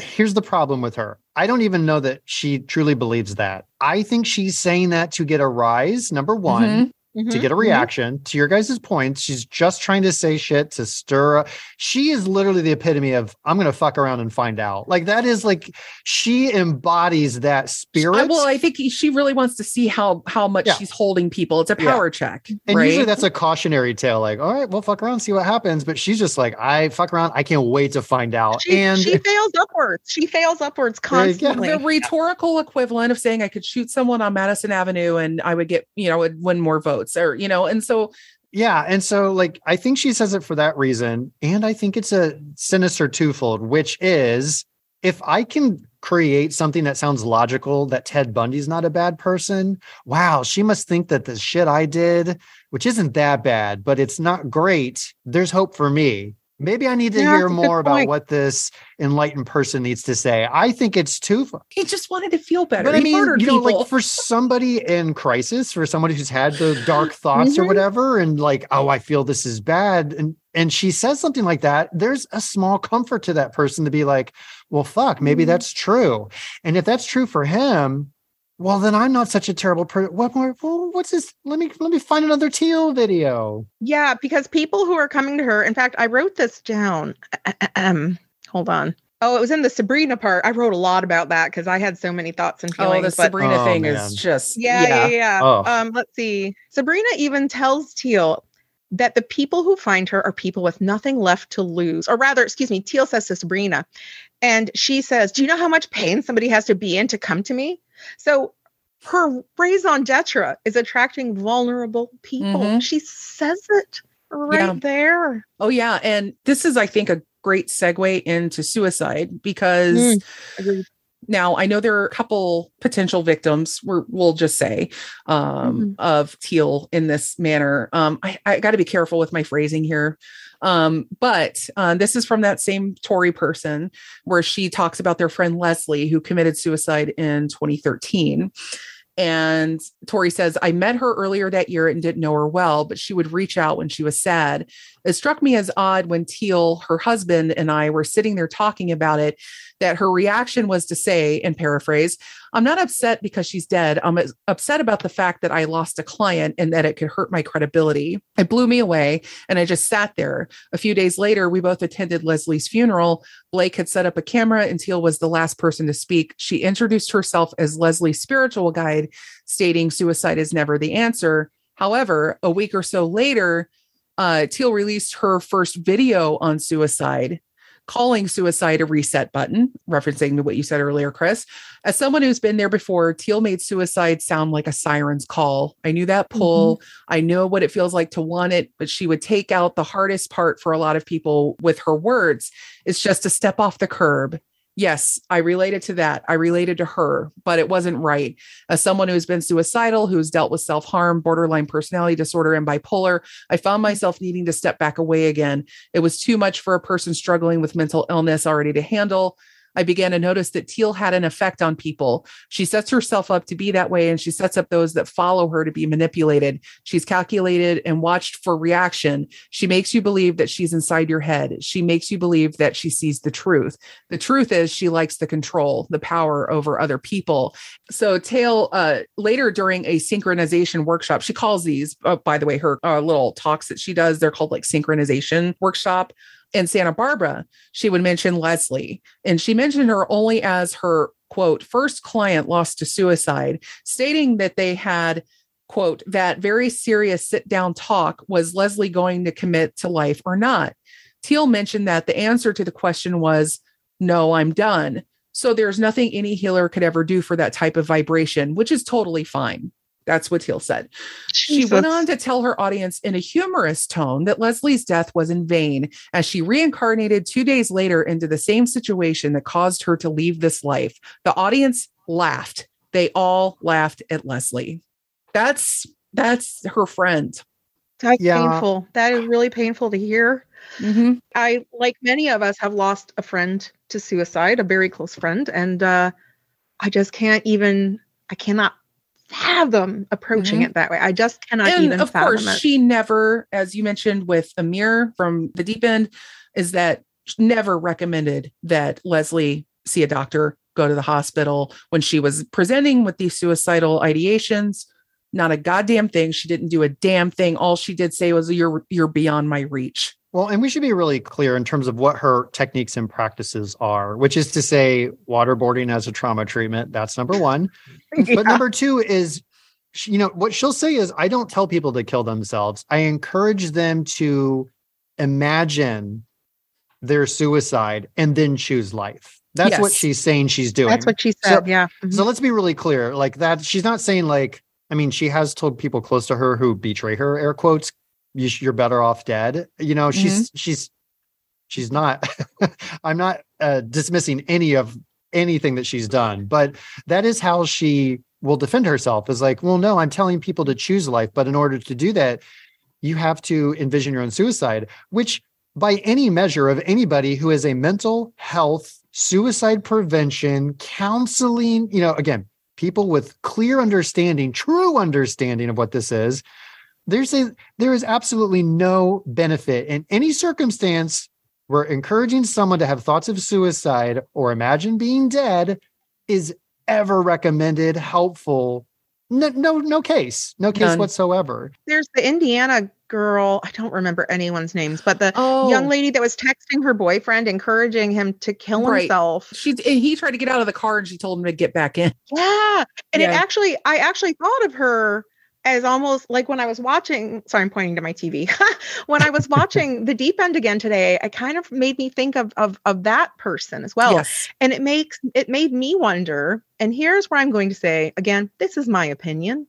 Here's the problem with her. I don't even know that she truly believes that. I think she's saying that to get a rise, number one. Mm-hmm mm-hmm, to get a mm-hmm. reaction mm-hmm. to your guys' points. She's just trying to say shit to stir up. She is literally the epitome of I'm gonna fuck around and find out. Like that is like she embodies that spirit. well, I think she really wants to see how how much yeah. she's holding people. It's a power yeah. check. And right? usually that's a cautionary tale, like, all right, we'll fuck around, see what happens. But she's just like, I fuck around, I can't wait to find out. She, and she fails upwards. She fails upwards constantly. The rhetorical equivalent of saying I could shoot someone on Madison Avenue and I would get, you know, would win more votes or, you know, and so yeah and so like i think she says it for that reason and i think it's a sinister twofold which is if i can create something that sounds logical that ted bundy's not a bad person wow she must think that the shit i did which isn't that bad but it's not great there's hope for me Maybe I need to yeah, hear more about what this enlightened person needs to say. I think it's too. He just wanted to feel better. But he I mean, you know, like for somebody in crisis, for somebody who's had the dark <laughs> thoughts mm-hmm. or whatever, and like, oh, I feel this is bad, and and she says something like that. There's a small comfort to that person to be like, well, fuck, maybe mm-hmm. that's true. And if that's true for him, well then i'm not such a terrible person what more well, what's this let me let me find another teal video yeah because people who are coming to her in fact i wrote this down um <clears throat> hold on oh it was in the sabrina part i wrote a lot about that because i had so many thoughts and feelings oh the but, sabrina oh, thing man. is just yeah yeah yeah, yeah. Oh. um let's see sabrina even tells teal that the people who find her are people with nothing left to lose. Or rather, excuse me, Teal says to Sabrina, and she says, Do you know how much pain somebody has to be in to come to me? So her raison d'etre is attracting vulnerable people. Mm-hmm. She says it right yeah. there. Oh, yeah. And this is, I think, a great segue into suicide because mm, now I know there are a couple potential victims, we will just say, um, mm-hmm. of Teal in this manner. Um, I, I got to be careful with my phrasing here. Um, but uh, this is from that same Tori person where she talks about their friend Leslie, who committed suicide in 2013. And Tori says, I met her earlier that year and didn't know her well, but she would reach out when she was sad. It struck me as odd when Teal, her husband, and I were sitting there talking about it that her reaction was to say, and paraphrase, I'm not upset because she's dead. I'm upset about the fact that I lost a client and that it could hurt my credibility. It blew me away. And I just sat there. A few days later, we both attended Leslie's funeral. Blake had set up a camera and Teal was the last person to speak. She introduced herself as Leslie's spiritual guide, stating suicide is never the answer. However, a week or so later, uh, Teal released her first video on suicide calling suicide a reset button, referencing to what you said earlier, Chris. As someone who's been there before, Teal made suicide sound like a siren's call. I knew that pull. Mm-hmm. I know what it feels like to want it, but she would take out the hardest part for a lot of people with her words. It's just to step off the curb yes, I related to that. I related to her, but it wasn't right. As someone who's been suicidal, who's dealt with self harm, borderline personality disorder, and bipolar, I found myself needing to step back away again. It was too much for a person struggling with mental illness already to handle. I began to notice that Teal had an effect on people. She sets herself up to be that way and she sets up those that follow her to be manipulated. She's calculated and watched for reaction. She makes you believe that she's inside your head. She makes you believe that she sees the truth. The truth is she likes the control, the power over other people. So Teal, uh, later during a synchronization workshop, she calls these, uh, by the way, her uh, little talks that she does, they're called like synchronization workshop in Santa Barbara, she would mention Leslie, and she mentioned her only as her quote first client lost to suicide, stating that they had quote that very serious sit down talk was Leslie going to commit to life or not. Teal mentioned that the answer to the question was no, I'm done. So there's nothing any healer could ever do for that type of vibration, which is totally fine. That's what Teal said. Jesus. She went on to tell her audience in a humorous tone that Leslie's death was in vain as she reincarnated two days later into the same situation that caused her to leave this life. The audience laughed. They all laughed at Leslie. That's that's her friend. That's yeah. painful. That is really painful to hear. Mm-hmm. I, like many of us, have lost a friend to suicide, a very close friend, and uh, I just can't even. I cannot fathom approaching mm-hmm. it that way. I just cannot and even of course, it. She never, as you mentioned with Amir from the deep end, is that never recommended that Leslie see a doctor, go to the hospital when she was presenting with these suicidal ideations. Not a goddamn thing. She didn't do a damn thing. All she did say was, "You're you're beyond my reach." Well, and we should be really clear in terms of what her techniques and practices are, which is to say, waterboarding as a trauma treatment. That's number <laughs> one. yeah. But number two is, you know, what she'll say is, I don't tell people to kill themselves. I encourage them to imagine their suicide and then choose life. That's yes. what she's saying she's doing. That's what she said. So, yeah. Mm-hmm. So let's be really clear. Like that, she's not saying like, I mean, she has told people close to her who betray her, air quotes, you, are better off dead. You know, she's mm-hmm. she's she's not. <laughs> I'm not uh, dismissing any of anything that she's done, but that is how she will defend herself. Is like, well, no, I'm telling people to choose life, but in order to do that, you have to envision your own suicide, which by any measure of anybody who is a mental health suicide prevention counseling you know again people with clear understanding true understanding of what this is there's a there is absolutely no benefit in any circumstance where encouraging someone to have thoughts of suicide or imagine being dead is ever recommended helpful no no no case no case None. whatsoever there's the indiana girl i don't remember anyone's names but the oh. young lady that was texting her boyfriend encouraging him to kill right. himself she he tried to get out of the car and she told him to get back in yeah and yeah. it actually i actually thought of her as almost like when I was watching, sorry, I'm pointing to my TV. <laughs> when I was watching <laughs> The Deep End again today, it kind of made me think of, of, of that person as well. Yes. And it makes, it made me wonder, and here's where I'm going to say, again, this is my opinion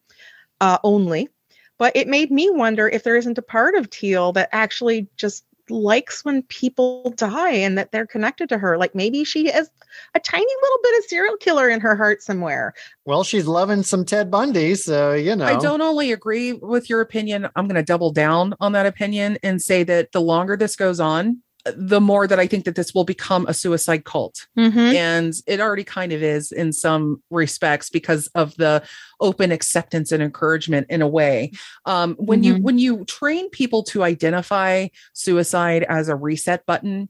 uh, only, but it made me wonder if there isn't a part of Teal that actually just likes when people die and that they're connected to her. Like maybe she has a tiny little bit of serial killer in her heart somewhere. Well, she's loving some Ted Bundy, so you know. I don't only agree with your opinion, I'm going to double down on that opinion and say that the longer this goes on, the more that I think that this will become a suicide cult. Mm-hmm. And it already kind of is in some respects because of the open acceptance and encouragement in a way. Um, when mm-hmm. you when you train people to identify suicide as a reset button,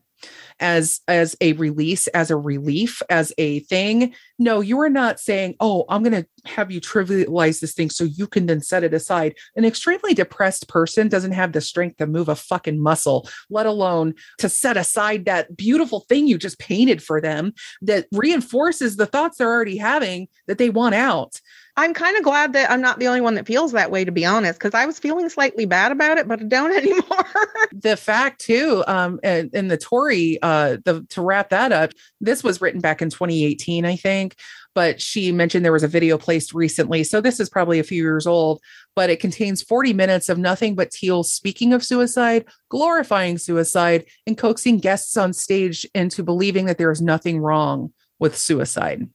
as as a release as a relief as a thing. No you are not saying oh i'm going to have you trivialize this thing so you can then set it aside. An extremely depressed person doesn't have the strength to move a fucking muscle let alone to set aside that beautiful thing you just painted for them that reinforces the thoughts they're already having that they want out I'm kind of glad that I'm not the only one that feels that way, to be honest, because I was feeling slightly bad about it, but I don't <laughs> anymore. the fact too, um, in, in the Tori, uh, the to wrap that up, this was written back in 2018, I think. But she mentioned there was a video placed recently. So this is probably a few years old, but it contains 40 minutes of nothing but Teal speaking of suicide, glorifying suicide, and coaxing guests on stage into believing that there is nothing wrong with suicide.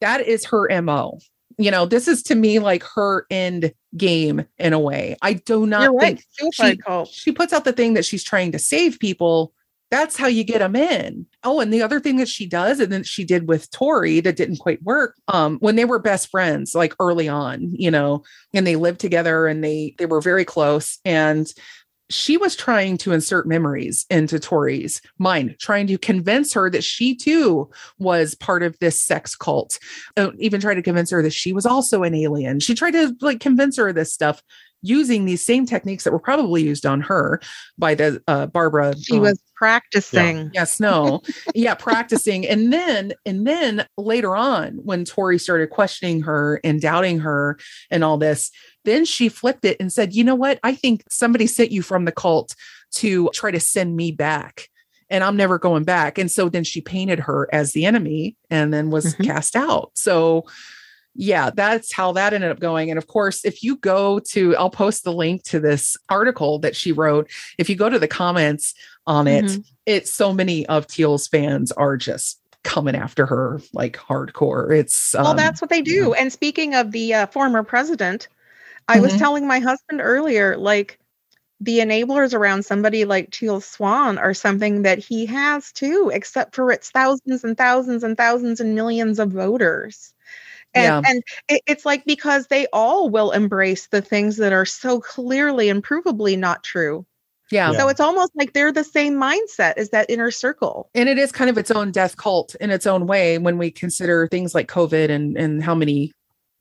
That is her MO you know, this is to me like her end game in a way. I do not You're think right. she, she puts out the thing that she's trying to save people. That's how you get them in. Oh, and the other thing that she does, and then she did with Tori that didn't quite work. Um, when they were best friends, like early on, you know, and they lived together and they they were very close. And she was trying to insert memories into Tori's mind, trying to convince her that she too was part of this sex cult. Uh, even tried to convince her that she was also an alien. She tried to like convince her of this stuff using these same techniques that were probably used on her by the uh, Barbara. She um, was practicing. Yeah. Yes, no, yeah, practicing, and then and then later on, when Tori started questioning her and doubting her and all this, then she flipped it and said, "You know what? I think somebody sent you from the cult to try to send me back." and I'm never going back. And so then she painted her as the enemy and then was mm-hmm. cast out. So yeah, that's how that ended up going. And of course, if you go to, I'll post the link to this article that she wrote. If you go to the comments on it, mm-hmm. it's so many of Teal's fans are just coming after her like hardcore. It's well, um, that's what they do. And speaking of the uh, former president, I mm-hmm. was telling my husband earlier, like the enablers around somebody like Teal Swan are something that he has too, except for its thousands and thousands and thousands and millions of voters. And, yeah. and it, it's like because they all will embrace the things that are so clearly and provably not true. Yeah. So it's almost like they're the same mindset as that inner circle. And it is kind of its own death cult in its own way when we consider things like COVID and and how many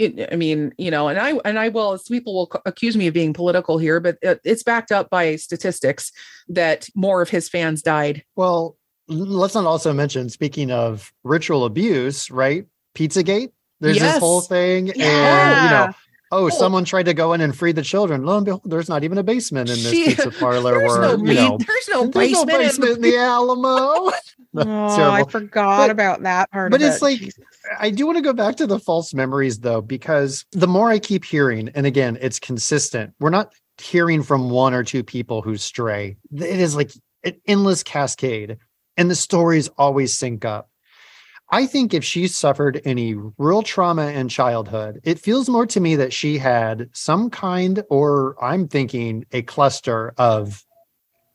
it, I mean, you know, and I and I will people will accuse me of being political here, but it, it's backed up by statistics that more of his fans died. Well, let's not also mention speaking of ritual abuse, right? Pizzagate there's yes. this whole thing, yeah. and you know, oh, oh, someone tried to go in and free the children. Lo and behold, there's not even a basement in this she, pizza <laughs> parlor. There's where no, you know, there's no there's basement, no basement in, in the Alamo. <laughs> <laughs> oh, I forgot but, about that part. But it's it. like Jesus. I do want to go back to the false memories though, because the more I keep hearing, and again, it's consistent. We're not hearing from one or two people who stray. It is like an endless cascade, and the stories always sync up. I think if she suffered any real trauma in childhood, it feels more to me that she had some kind, or I'm thinking a cluster of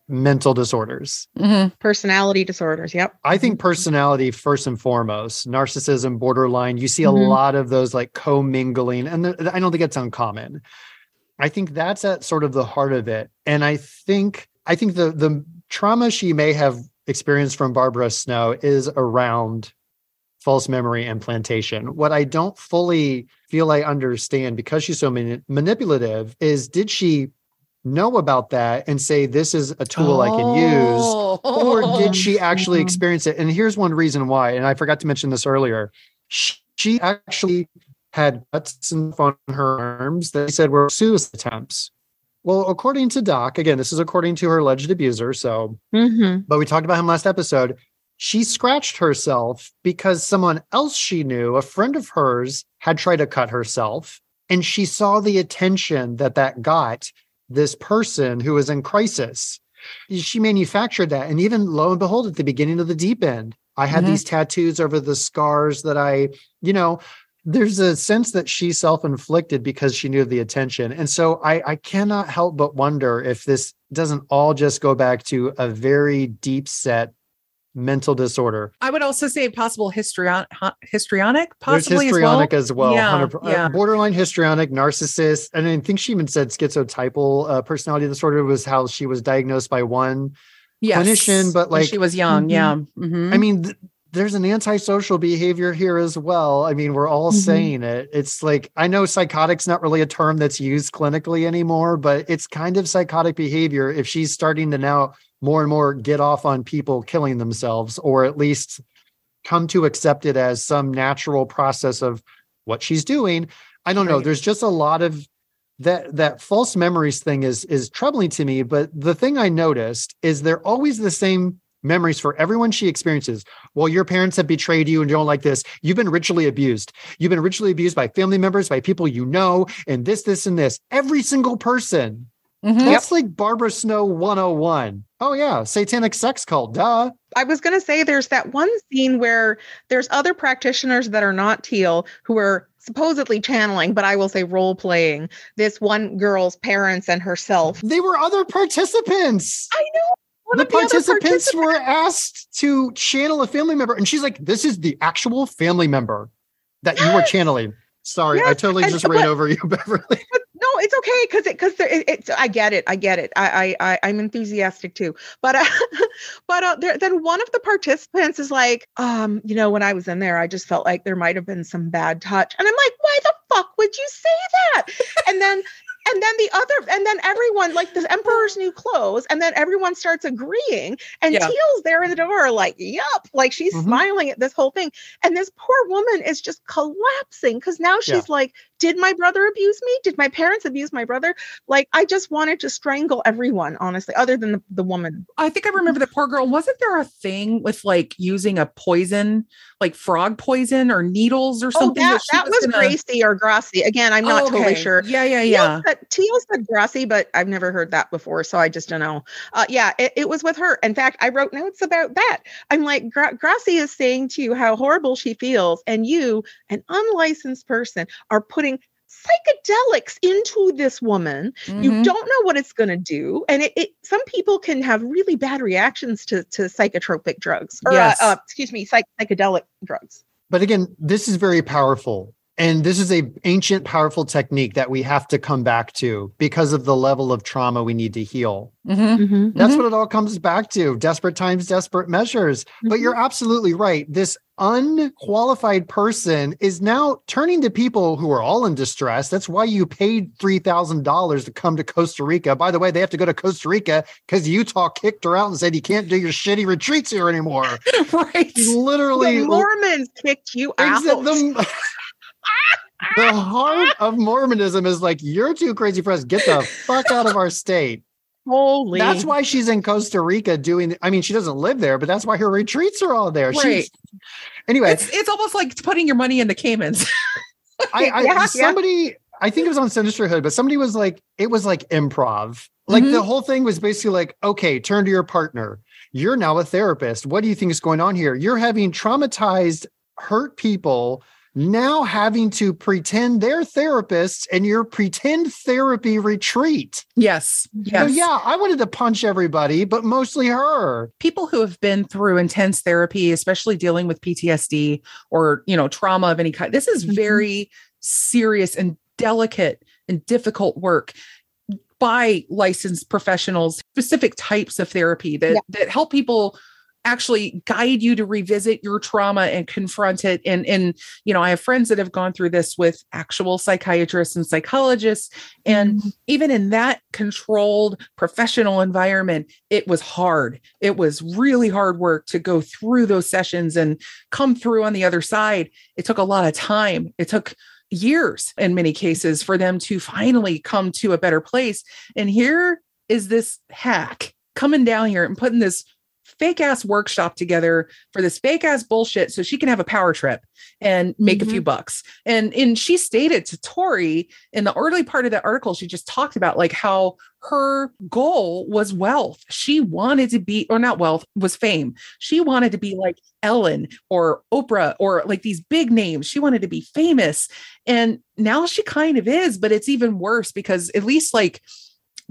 mental disorders, mm-hmm. personality disorders. Yep. I think mm-hmm. personality, first and foremost, narcissism, borderline, you see a mm-hmm. lot of those like commingling, and I don't think it's uncommon. I think that's at sort of the heart of it. And I think, I think the, the trauma she may have experienced from Barbara Snow is around false memory implantation. What I don't fully feel I understand because she's so manipulative is did she know about that and say this is a tool oh. I can use or did she actually mm-hmm. experience it? And here's one reason why and I forgot to mention this earlier. She, she actually had cuts on her arms that he said were suicide attempts. Well, according to Doc, again, this is according to her alleged abuser. So, mm-hmm. but we talked about him last episode. She scratched herself because someone else she knew, a friend of hers, had tried to cut herself. And she saw the attention that that got this person who was in crisis. She manufactured that. And even lo and behold, at the beginning of the deep end, I had mm-hmm. these tattoos over the scars that I, you know, there's a sense that she self-inflicted because she knew the attention and so I, I cannot help but wonder if this doesn't all just go back to a very deep set mental disorder i would also say possible histrion- histrionic possibly There's histrionic as well, as well yeah, yeah. Uh, borderline histrionic narcissist and i think she even said schizotypal uh, personality disorder was how she was diagnosed by one yes. clinician but like she was young mm-hmm. yeah mm-hmm. i mean th- there's an antisocial behavior here as well. I mean, we're all mm-hmm. saying it. It's like I know psychotic's not really a term that's used clinically anymore, but it's kind of psychotic behavior if she's starting to now more and more get off on people killing themselves or at least come to accept it as some natural process of what she's doing. I don't right. know. There's just a lot of that that false memories thing is is troubling to me, but the thing I noticed is they're always the same memories for everyone she experiences. Well, your parents have betrayed you and you don't like this. You've been ritually abused. You've been ritually abused by family members, by people you know, and this, this, and this. Every single person. Mm-hmm. That's like Barbara Snow 101. Oh, yeah. Satanic sex cult. Duh. I was going to say there's that one scene where there's other practitioners that are not Teal who are supposedly channeling, but I will say role playing this one girl's parents and herself. They were other participants. I know the, the participants, were asked to channel a family member, and she's like, "This is the actual family member that you were <gasps> channeling." Sorry, yes. I totally just ran over you, <laughs> Beverly. <laughs> But, no, it's okay because it because it, it's I get it, I get it. I I, I am enthusiastic too. But uh, <laughs> but uh, there, then one of the participants is like, um, you know, when I was in there, I just felt like there might have been some bad touch, and I'm like, why the fuck would you say that? and then and then the other and then everyone like the emperor's new clothes and then everyone starts agreeing and yeah. teal's there in the door like yup like she's mm-hmm. smiling at this whole thing and this poor woman is just collapsing because now she's yeah. like did my brother abuse me did my parents abuse my brother like i just wanted to strangle everyone honestly other than the, the woman i think i remember the poor girl wasn't there a thing with like using a poison like frog poison or needles or oh, something oh, that, that, that was, was gonna... gracie or grassi again i'm not oh, okay. totally sure yeah yeah yeah Teal said Grassy, but I've never heard that before, so I just don't know. Uh, yeah, it, it, was with her. In fact, I wrote notes about that. I'm like, Gra- Grassi is saying to you how horrible she feels, and you, an unlicensed person, are putting psychedelics into this woman. Mm-hmm. You don't know what it's going to do, and it, it, Some people can have really bad reactions to to psychotropic drugs, or uh, yes. uh, uh, excuse me, psych- psychedelic drugs. But again, this is very powerful and this is a ancient powerful technique that we have to come back to because of the level of trauma we need to heal mm-hmm. Mm-hmm. that's mm-hmm. what it all comes back to desperate times desperate measures but mm-hmm. you're absolutely right this unqualified person is now turning to people who are all in distress. That's why you paid $3000 to come to costa rica. By the way they have to go to costa rica because utah kicked her out and said you can't do your shitty retreats here anymore. <laughs> Right. Literally the mormons kicked you out. the, <laughs> the heart of Mormonism is like, you're too crazy for us. Get the fuck out of our state. Holy. That's why she's in Costa Rica doing. I mean, she doesn't live there, but that's why her retreats are all there. Right. She's, anyway, it's, it's almost like putting your money in the Caymans. <laughs> I, I yeah, somebody, yeah. I think it was on Sinisterhood, but somebody was like, it was like improv. Like mm-hmm. the whole thing was basically like, okay, turn to your partner. You're now a therapist. What do you think is going on here? You're having traumatized, hurt people now having to pretend they're therapists and your pretend therapy retreat. Yes. Yes. So yeah, I wanted to punch everybody, but mostly her. People who have been through intense therapy, especially dealing with PTSD or, you know, trauma of any kind. This is mm-hmm. very serious and delicate and difficult work by licensed professionals, specific types of therapy that yeah. that help people actually guide you to revisit your trauma and confront it. And and you know i have friends that have gone through this with actual psychiatrists and psychologists. And mm-hmm. even in that controlled professional environment it was hard. It was really hard work to go through those sessions and come through on the other side. It took a lot of time. It took years in many cases for them to finally come to a better place. And here is this hack coming down here and putting this fake ass workshop together for this fake ass bullshit so she can have a power trip and make mm-hmm. a few bucks. And and she stated to Tori in the early part of that article, she just talked about like how her goal was wealth. She wanted to be, or not wealth, was fame. She wanted to be like Ellen or Oprah or like these big names. She wanted to be famous. And now she kind of is, but it's even worse because at least like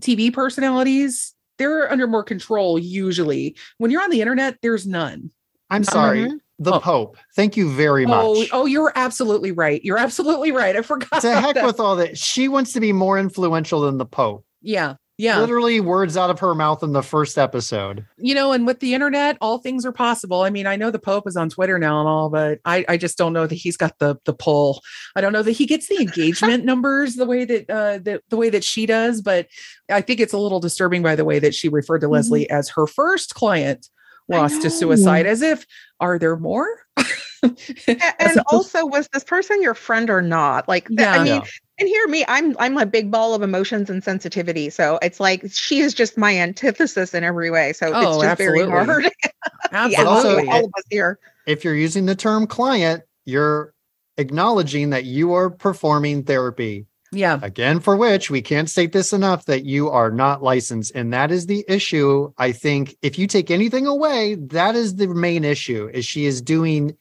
TV personalities, they're under more control usually. When you're on the internet, there's none. I'm sorry. Mm-hmm. The oh. Pope. Thank you very much. Oh, oh, you're absolutely right. You're absolutely right. I forgot. To heck that. with all that. She wants to be more influential than the Pope. Yeah. Yeah. Literally words out of her mouth in the first episode. You know, and with the internet, all things are possible. I mean, I know the Pope is on Twitter now and all, but I, I just don't know that he's got the the pull. I don't know that he gets the engagement <laughs> numbers the way that uh the, the way that she does, but I think it's a little disturbing by the way that she referred to mm-hmm. Leslie as her first client lost to suicide, as if are there more? <laughs> and also was this person your friend or not like yeah. i mean yeah. And hear me i'm i'm a big ball of emotions and sensitivity so it's like she is just my antithesis in every way so oh, it's just absolutely. very hard <laughs> absolutely yeah, also, all of us here if you're using the term client you're acknowledging that you are performing therapy yeah. Again, for which we can't state this enough that you are not licensed. And that is the issue. I think if you take anything away, that is the main issue is she is doing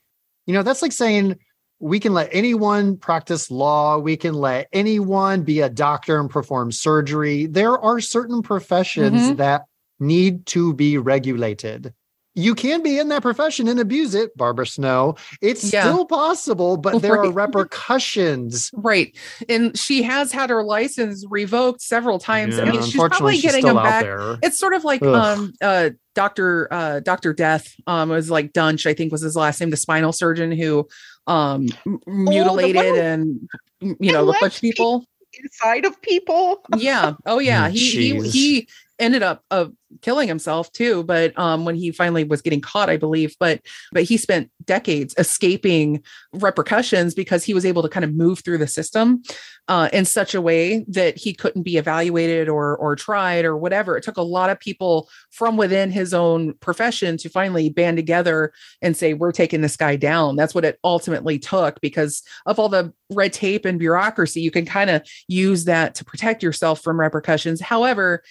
you know, that's like saying we can let anyone practice law, we can let anyone be a doctor and perform surgery. There are certain professions mm-hmm. that need to be regulated. You can be in that profession and abuse it, Barbara Snow. It's yeah. still possible, but there right. are <laughs> repercussions. Right. And she has had her license revoked several times. Yeah, I mean, she's probably getting them back. There. It's sort of like Ugh. um uh Dr. Uh, Dr. Death um, was like Duntsch, I think was his last name, the spinal surgeon who um, oh, mutilated and you know, a bunch of people inside of people. yeah. Oh yeah. He, he he ended up uh, killing himself too but um, when he finally was getting caught i believe but but he spent decades escaping repercussions because he was able to kind of move through the system uh, in such a way that he couldn't be evaluated or or tried or whatever. It took a lot of people from within his own profession to finally band together and say we're taking this guy down. That's what it ultimately took because of all the red tape and bureaucracy you can kind of use that to protect yourself from repercussions. However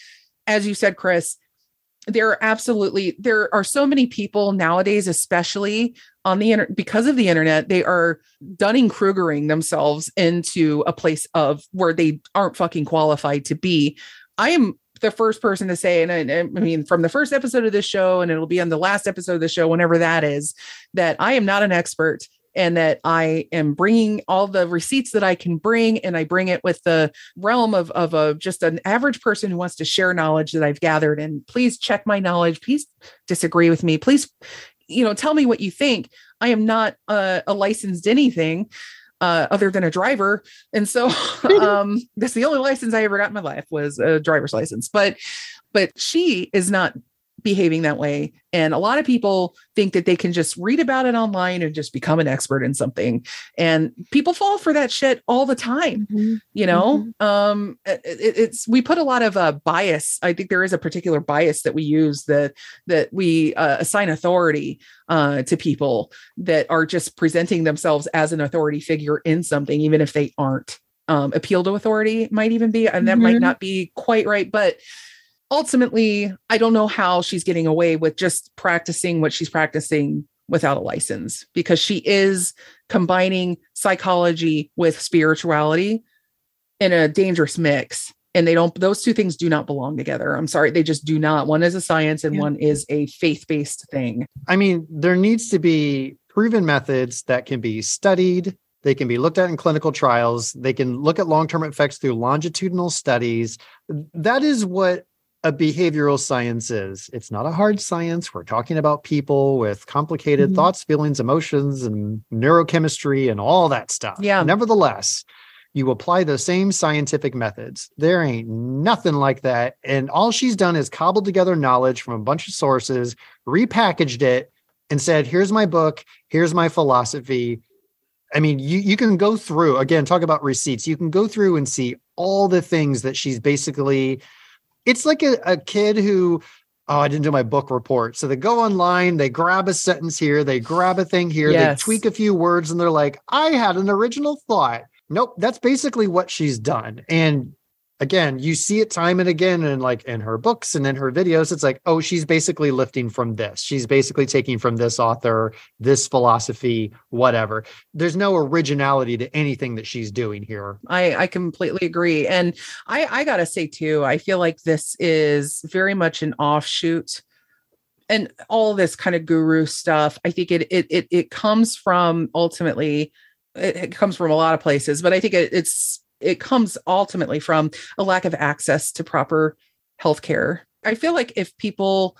as you said, Chris, there are absolutely there are so many people nowadays, especially on the internet because of the internet, they are dunning Krugering themselves into a place of where they aren't fucking qualified to be. I am the first person to say, and I, I, mean, from the first episode of this show, and it'll be on the last episode of the show, whenever that is, that I am not an expert and that I am bringing all the receipts that I can bring, and I bring it with the realm of of a just an average person who wants to share knowledge that I've gathered. And please check my knowledge. Please disagree with me. Please, you know, tell me what you think. I am not a, a licensed anything uh, other than a driver. And so <laughs> um, that's the only license I ever got in my life was a driver's license. But but she is not behaving that way. And a lot of people think that they can just read about it online and just become an expert in something. And people fall for that shit all the time. Mm-hmm. You know, mm-hmm. um, it, it's we put a lot of uh, bias. I think there is a particular bias that we use that that we uh, assign authority uh, to people that are just presenting themselves as an authority figure in something, even if they aren't. Um, appeal to authority might even be, and that mm-hmm. might not be quite right, but ultimately, I don't know how she's getting away with just practicing what she's practicing without a license because she is combining psychology with spirituality in a dangerous mix and they don't those two things do not belong together. I'm sorry they just do not. One is a science and yeah. one is a faith-based thing. I mean there needs to be proven methods that can be studied they can be looked at in clinical trials they can look at long-term effects through longitudinal studies. That is what a behavioral science is. It's not a hard science. We're talking about people with complicated mm-hmm. thoughts, feelings, emotions, and neurochemistry and all that stuff. Yeah. Nevertheless, you apply the same scientific methods. There ain't nothing like that. And all she's done is cobbled together knowledge from a bunch of sources, repackaged it, and said, here's my book, here's my philosophy. I mean, you, you can go through again, talk about receipts. You can go through and see all the things that she's basically, it's like a, a kid who, oh, I didn't do my book report. So they go online, they grab a sentence here, they grab a thing here, yes. they tweak a few words, and they're like, I had an original thought. Nope, that's basically what she's done. And again, you see it time and again and like in her books and in her videos. It's like, oh, she's basically lifting from this. She's basically taking from this author, this philosophy, whatever. There's no originality to anything that she's doing here. I, I completely agree. And I, I gotta say too, I feel like this is very much an offshoot and all this kind of guru stuff. I think it it it, it comes from ultimately it, it comes from a lot of places, but I think it, it's it comes ultimately from a lack of access to proper health care. I feel like if people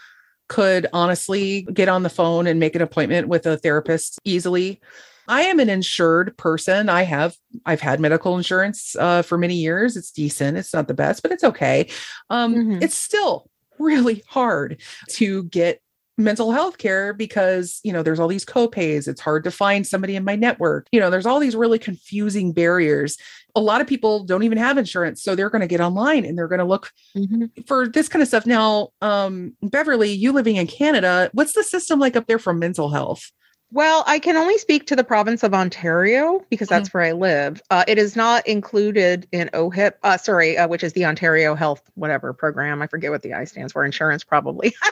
could honestly get on the phone and make an appointment with a therapist easily. I am an insured person. I have I've had medical insurance uh, for many years. It's decent. It's not the best, but it's okay. Um, mm-hmm. It's still really hard to get mental health care because you know there's all these copays it's hard to find somebody in my network you know there's all these really confusing barriers a lot of people don't even have insurance so they're going to get online and they're going to look mm-hmm. for this kind of stuff now um, beverly you living in canada what's the system like up there for mental health well, I can only speak to the province of Ontario because that's mm-hmm. where I live. Uh, it is not included in OHIP, uh, sorry, uh, which is the Ontario Health whatever program. I forget what the I stands for. Insurance, probably. <laughs>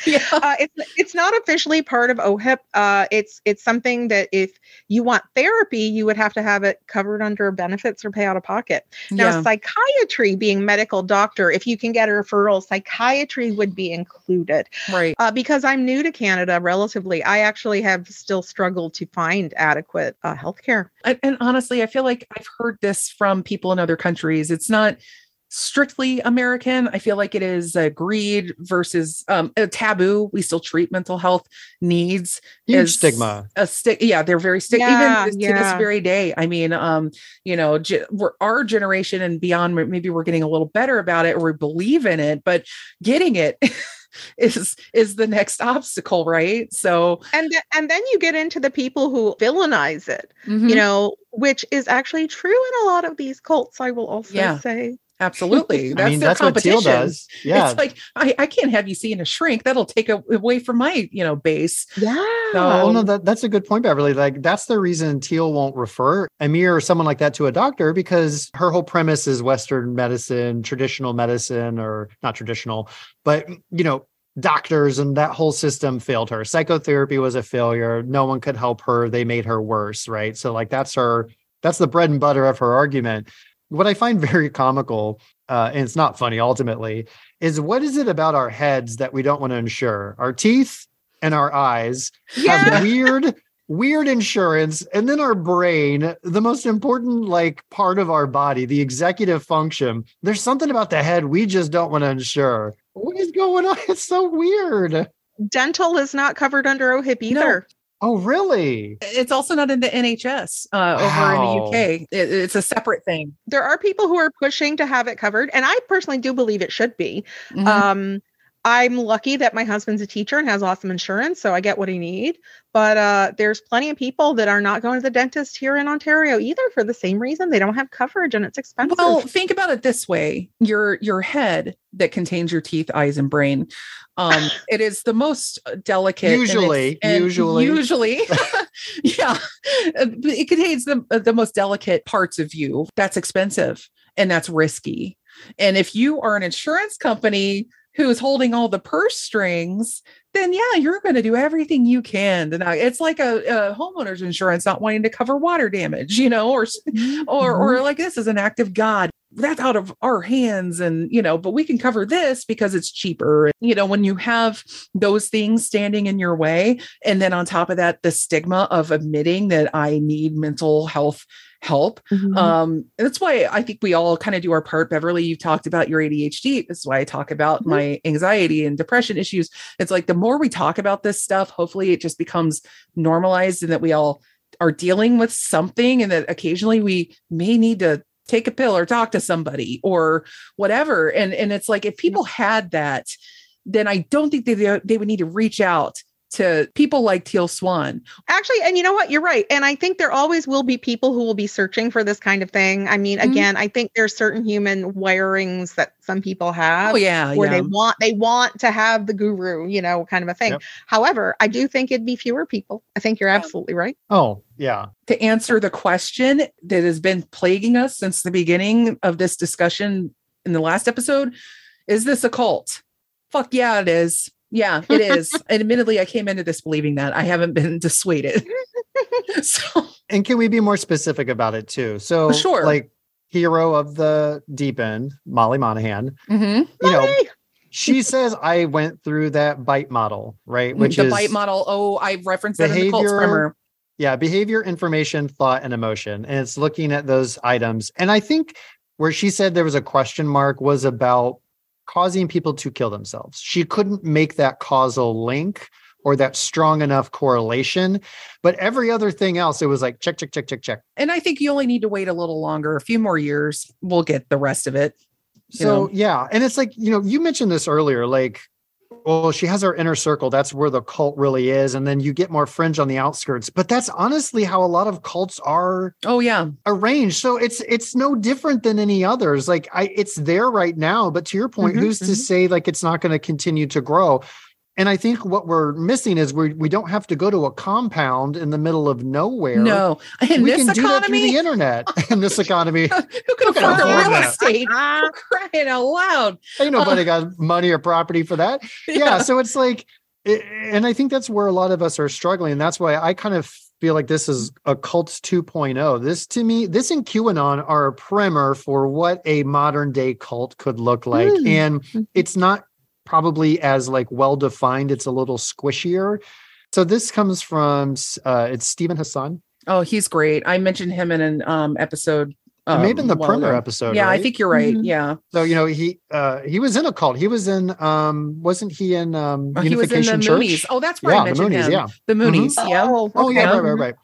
<laughs> yeah. Uh, it's it's not officially part of OHIP. Uh, it's it's something that if you want therapy, you would have to have it covered under benefits or pay out of pocket. Now, yeah. psychiatry, being medical doctor, if you can get a referral, psychiatry would be included. Right. Uh, because I'm new to Canada, relatively, I actually have still struggled to find adequate uh, health care. And, and honestly, I feel like I've heard this from people in other countries. It's not strictly American. I feel like it is a greed versus um, a taboo. We still treat mental health needs Huge as stigma. A stick, yeah, they're very stick. Yeah, even yeah. to this very day. I mean, um, you know, ge- our generation and beyond. Maybe we're getting a little better about it, or we believe in it, but getting it. <laughs> is is the next obstacle right so and th- and then you get into the people who villainize it mm-hmm. you know which is actually true in a lot of these cults i will also yeah. say Absolutely. <laughs> That's I mean, that's competition. what Teal does. Yeah. It's like, I, I can't have you seeing a shrink. That'll take a, away from my, you know, base. Yeah. So, well, no, that, that's a good point, Beverly. Like, that's the reason Teal won't refer Amir or someone like that to a doctor because her whole premise is Western medicine, traditional medicine, or not traditional, but, you know, doctors and that whole system failed her. Psychotherapy was a failure. No one could help her. They made her worse. Right. So, like, that's her that's the bread and butter of her argument what I find <laughs> very comical, uh, and it's not funny ultimately, is what is it about our heads that we don't want to insure? Our teeth and our eyes yeah. have <laughs> weird, weird insurance, and then our brain, the most important like part of our body, the executive function. There's something about the head we just don't want to insure. What is going on? <laughs> It's so weird. Dental is not covered under OHIP either. Oh, really? It's also not in the NHS uh, over in the UK. It, it's a separate thing. There are people who are pushing to have it covered, and I personally do believe it should be. Mm-hmm. Um, I'm lucky that my husband's a teacher and has awesome insurance, so I get what I need. But uh, there's plenty of people that are not going to the dentist here in Ontario either for the same reason. They don't have coverage and it's expensive. Well, think about it this way: your your head that contains your teeth, eyes, and brain. Um, <laughs> it is the most delicate. Usually, and usually, usually, <laughs> <laughs> yeah, it contains the the most delicate parts of you. That's expensive and that's risky. And if you are an insurance company who's holding all the purse strings, then yeah, you're going to do everything you can. And it's like a, a, homeowner's insurance not wanting to cover water damage, you know, or mm-hmm. or or mm-hmm. like this is an act of God. That's out of our hands, and you know, but we can cover this because it's cheaper. You know, when you have those things standing in your way, and then on top of that, the stigma of admitting that I need mental health help. Mm-hmm. Um, that's why I think we all kind of do our part. Beverly, you've talked about your ADHD. That's why I talk about mm-hmm. my anxiety and depression issues. It's like the more we talk about this stuff, hopefully it just becomes normalized and that we all are dealing with something and that occasionally we may need to take a pill or talk to somebody or whatever. And and it's like if people had that, then I don't think they they would need to reach out to people like Teal Swan. Actually, and you know what? You're right. And I think there always will be people who will be searching for this kind of thing. I mean, mm-hmm. again, I think there's certain human wirings that some people have. Oh yeah, where yeah. they want they want to have the guru, you know, kind of a thing. Yep. However, I do think it'd be fewer people. I think you're absolutely right. Oh yeah. To answer the question that has been plaguing us since the beginning of this discussion in the last episode, is this a cult? Fuck yeah, it is. Yeah, it is. <laughs> and admittedly, I came into this believing that I haven't been <laughs> dissuaded. <laughs> so, and can we be more specific about it too? So, sure. Like hero of the deep end, Molly Monaghan. Mm-hmm. You know, she says I went through that bite model, right? Mm, Which the is bite model. Oh, I referenced that behavior, in the cult primer. Yeah, behavior, information, thought, and emotion, and it's looking at those items. And I think where she said there was a question mark was about causing people to kill themselves. She couldn't make that causal link or that strong enough correlation. But every other thing else, it was like check, check, check, check, check. And I think you only need to wait a little longer, a few more years. We'll get the rest of it. So, know? yeah. And it's like, you know, you mentioned this earlier, like well, she has her inner circle. That's where the cult really is. And then you get more fringe on the outskirts. But that's honestly how a lot of cults are oh yeah arranged. So it's it's no different than any others. Like I it's there right now. But to your point, mm-hmm, who's mm-hmm. to say like it's not going to continue to grow? And I think what we're missing is we we don't have to go to a compound in the middle of nowhere. No, in we can economy, do that through the internet. <laughs> In this economy, who can afford the real estate? crying out loud! Ain't nobody uh, got money or property for that. <laughs> Yeah, yeah so it's like, and I think that's where a lot of us are struggling. And that's why I kind of feel like this is a cults 2.0. This to me, this and QAnon are a primer for what a modern day cult could look like. Mm. And mm-hmm. it's not probably as like well defined. It's a little squishier. So this comes from uh, it's Steven Hassan. Oh, he's great. I mentioned him in an um, episode. Um, maybe in the well primer episode. Yeah, right? I think you're right. Mm-hmm. Yeah. So you know he uh he was in a cult. He was in um wasn't he in um oh, Unification he was in the Church? Moonies. Oh, that's right. Yeah, I mentioned the Moonies, him. Yeah, the Moonies. Mm-hmm. Yeah. Oh, okay. oh yeah, right, right, right.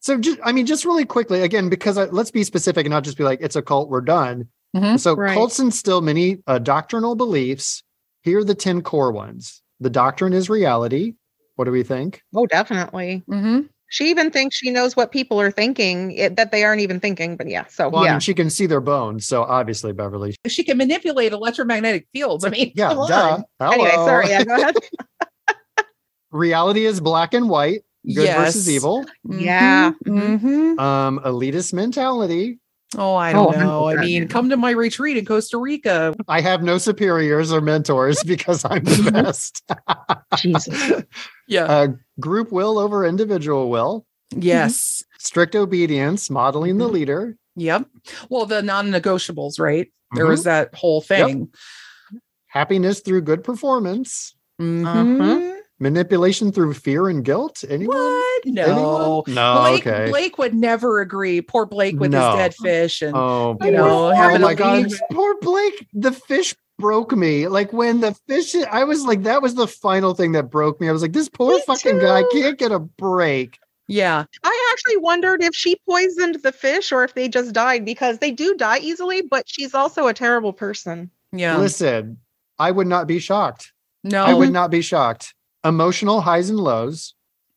So just I mean, just really quickly again, because I, let's be specific and not just be like it's a cult. We're done. Mm-hmm. So right. cults instill many uh, doctrinal beliefs here are the 10 core ones. The doctrine is reality. What do we think? Oh, definitely. Mm-hmm. She even thinks she knows what people are thinking it, that they aren't even thinking. But yeah, so well, yeah, I mean, she can see their bones. So obviously, Beverly, she can manipulate electromagnetic fields. I mean, yeah, duh. Anyway, sorry. Yeah, go ahead. <laughs> reality is black and white, good yes. versus evil. Yeah. Mm-hmm. Um, elitist mentality. Oh, I don't oh, know. I mean, come to my retreat in Costa Rica. I have no superiors or mentors because I'm the <laughs> best. Jesus. <laughs> Yeah. Uh, group will over individual will. Yes. Strict obedience, modeling the mm-hmm. leader. Yep. Well, the non negotiables, right? Mm-hmm. There was that whole thing. Yep. Happiness through good performance. Mm-hmm. Uh-huh. Manipulation through fear and guilt? Anyone? What? No. Anyone? No. Blake, okay. Blake would never agree. Poor Blake with no. his dead fish and oh, you know, having oh my god, poor Blake. The fish broke me. Like when the fish, I was like, that was the final thing that broke me. I was like, this poor me fucking too. guy can't get a break. Yeah. I actually wondered if she poisoned the fish or if they just died because they do die easily, but she's also a terrible person. Yeah. Listen, I would not be shocked. No. I would not be shocked emotional highs and lows.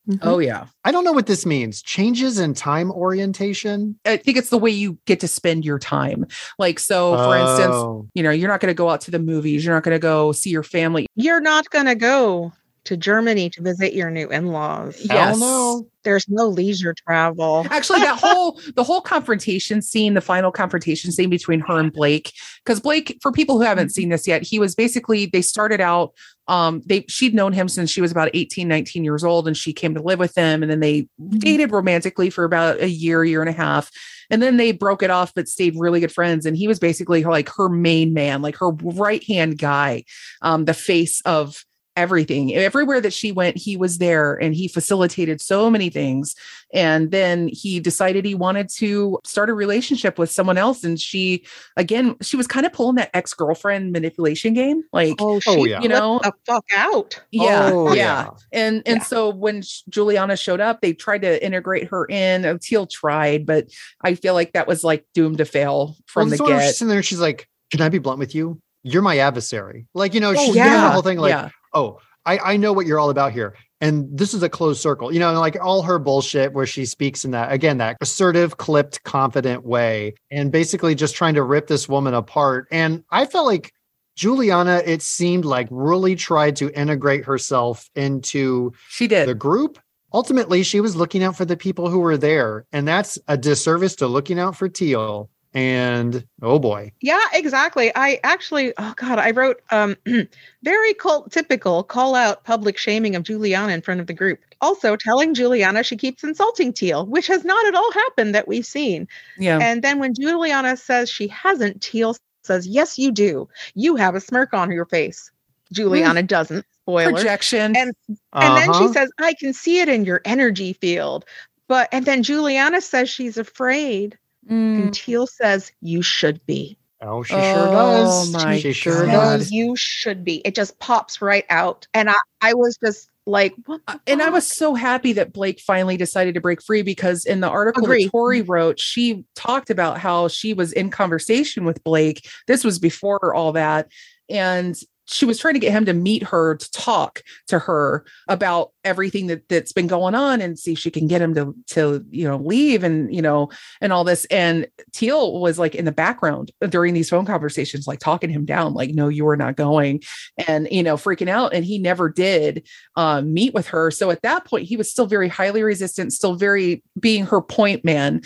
Mm-hmm. Oh yeah. I don't know what this means. Changes in time orientation. I think it's the way you get to spend your time. Like so for oh. instance, you know, you're not going to go out to the movies, you're not going to go see your family. You're not going to go to Germany to visit your new in-laws. Yes. no. There's no leisure travel. Actually, that <laughs> whole the whole confrontation scene, the final confrontation scene between her and Blake, because Blake, for people who haven't seen this yet, he was basically they started out um they she'd known him since she was about 18 19 years old and she came to live with him and then they mm-hmm. dated romantically for about a year year and a half and then they broke it off but stayed really good friends and he was basically her, like her main man like her right hand guy um the face of everything. Everywhere that she went, he was there and he facilitated so many things. And then he decided he wanted to start a relationship with someone else. And she, again, she was kind of pulling that ex girlfriend manipulation game. Like, oh, oh she, oh, yeah. you know, the fuck out. Yeah. Oh, yeah. yeah. And, and yeah. so when Juliana showed up, they tried to integrate her in. Oh, Teal tried, but I feel like that was like doomed to fail from well, the get. She's in there. She's like, can I be blunt with you? You're my adversary. Like, you know, oh, she's yeah. the whole thing like, yeah oh, I, I know what you're all about here. And this is a closed circle, you know, like all her bullshit where she speaks in that, again, that assertive, clipped, confident way, and basically just trying to rip this woman apart. And I felt like Juliana, it seemed like really tried to integrate herself into she did the group. Ultimately, she was looking out for the people who were there. And that's a disservice to looking out for Teal and oh boy. Yeah exactly. I actually oh god i wrote um <clears throat> very cult typical call out public shaming of juliana in front of the group. Also telling juliana she keeps insulting teal which has not at all happened that we've seen. Yeah. And then when juliana says she hasn't teal says yes you do. You have a smirk on your face. Juliana mm. doesn't. Spoiler. Projection. And uh-huh. and then she uh-huh. says i can see it in your energy field. But and then juliana says she's afraid Mm. And Teal says, You should be. Oh, she oh, sure does. Oh my she sure does. You should be. It just pops right out. And I, I was just like, what uh, and I was so happy that Blake finally decided to break free because in the article Agreed. that Tori wrote, she talked about how she was in conversation with Blake. This was before all that. And she was trying to get him to meet her to talk to her about everything that that's been going on and see if she can get him to to you know leave and you know and all this. And teal was like in the background during these phone conversations like talking him down like no you are not going. And you know freaking out and he never did um, meet with her. So at that point he was still very highly resistant still very being her point man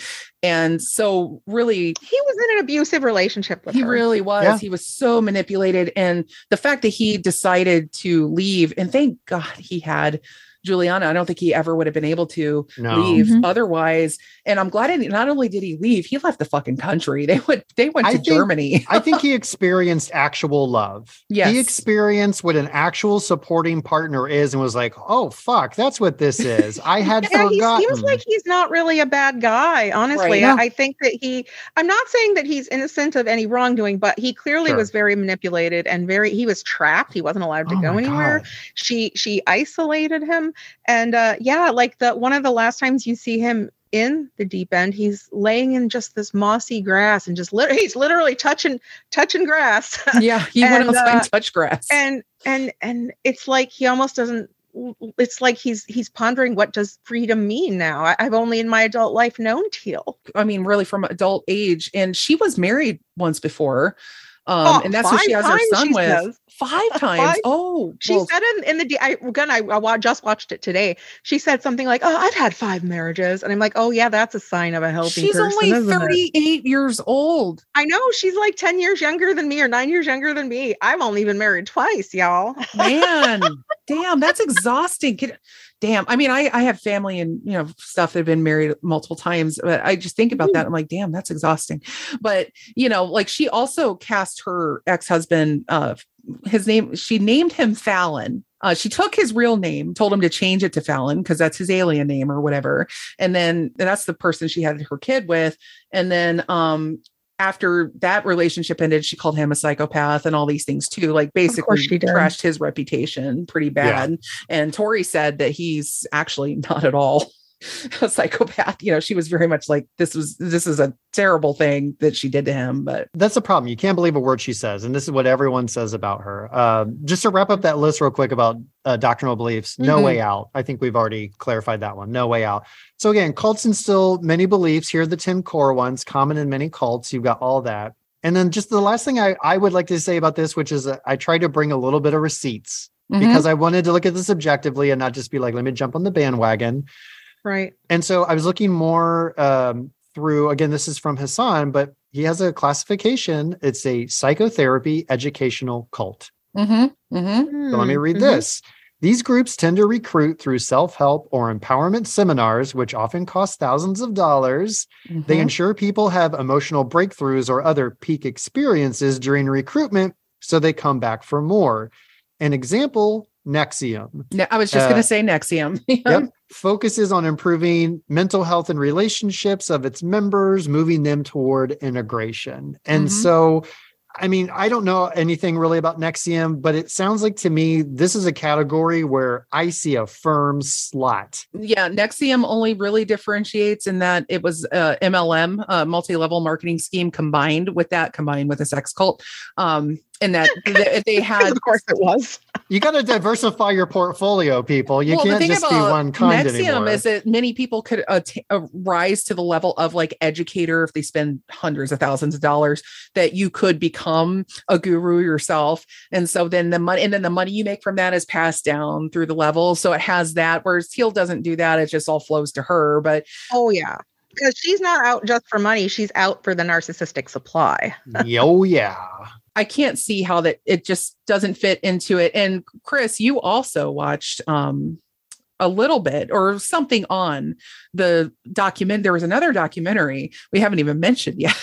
and so really he was in an abusive relationship with he her. really was yeah. he was so manipulated and the fact that he decided to leave and thank god he had Juliana, I don't think he ever would have been able to no. leave mm-hmm. otherwise. And I'm glad he, not only did he leave, he left the fucking country. They went they went I to think, Germany. <laughs> I think he <laughs> experienced actual love. Yes. He experienced what an actual supporting partner is and was like, oh fuck, that's what this is. I had <laughs> yeah, forgotten. He seems like he's not really a bad guy, honestly. Right. I, I, think that he I'm not saying that he's innocent of any wrongdoing, but he clearly sure. was very manipulated and very he was trapped. He wasn't allowed to oh go anywhere. God. She she isolated him and uh, yeah, like the one of the last times you see him in the deep end, he's laying in just this mossy grass and just li- <laughs> he's literally touching touching grass. <laughs> Yeah, he and, went outside uh, and touched grass. And and and it's like he almost doesn't it's like he's he's pondering what does freedom mean now I, have only in my adult life known teal i mean really from adult age and she was married once before um, oh, and that's who she has her son with. Says. Five <laughs> times. Five? Oh, she well. said in, in the I again I, I just watched it today. She said something like, "Oh, I've had five marriages," and I'm like, "Oh yeah, that's a sign of a healthy." She's person, only 38 it? years old. I know she's like 10 years younger than me or nine years younger than me. I've only been married twice, y'all. Man, <laughs> damn, that's exhausting. Can, damn. I mean, I I have family and you know stuff that have been married multiple times, but I just think about that. I'm like, damn, that's exhausting. But you know, like she also cast her ex husband. Uh, his name. She named him Fallon. Uh, she took his real name, told him to change it to Fallon because that's his alien name or whatever. And then that's the person she had her kid with. And then um, after that relationship ended, she called him a psychopath and all these things too. Like basically she trashed his reputation pretty bad. Yeah. And Tori said that he's actually not at all <laughs> a psychopath. You know, she was very much like this was this is a terrible thing that she did to him. But that's the problem. You can't believe a word she says, and this is what everyone says about her. Uh, just to wrap up that list real quick about uh, doctrinal beliefs, no mm-hmm. way out. I think we've already clarified that one. No way out. So again, cults instill many beliefs. Here are the ten core ones, common in many cults. You've got all that. And then just the last thing I, I would like to say about this, which is uh, I try to bring a little bit of receipts mm-hmm. because I wanted to look at this objectively and not just be like, let me jump on the bandwagon. Right. And so I was looking more um, through, again, this is from Hassan, but he has a classification. It's a psychotherapy educational cult. Mm-hmm. Mm-hmm. So let me read mm-hmm. this. These groups tend to recruit through self help or empowerment seminars, which often cost thousands of dollars. Mm-hmm. They ensure people have emotional breakthroughs or other peak experiences during recruitment, so they come back for more. An example NXIVM. I was just uh, going to say NXIVM. <laughs> yep. Focuses on improving mental health and relationships of its members, moving them toward integration. And mm-hmm. so, I mean, I don't know anything really about NXIVM, but it sounds like to me this is a category where I see a firm slot. Yeah, NXIVM only really differentiates in that it was uh, MLM, a multi-level marketing scheme combined with that, combined with a sex cult. Um, and that <laughs> they had of course it was you got to diversify your portfolio, people. You well, can't just be one kind NXIVM anymore. is that many people could uh, rise to the level of like educator if they spend hundreds of thousands of dollars. That you could become a guru yourself, and so then the money and then the money you make from that is passed down through the levels. So it has that. Whereas Teal doesn't do that; it just all flows to her. But oh yeah, because she's not out just for money; she's out for the narcissistic supply. oh yeah. I can't see how that it just doesn't fit into it. And Chris, you also watched um a little bit or something on the document. There was another documentary we haven't even mentioned yet.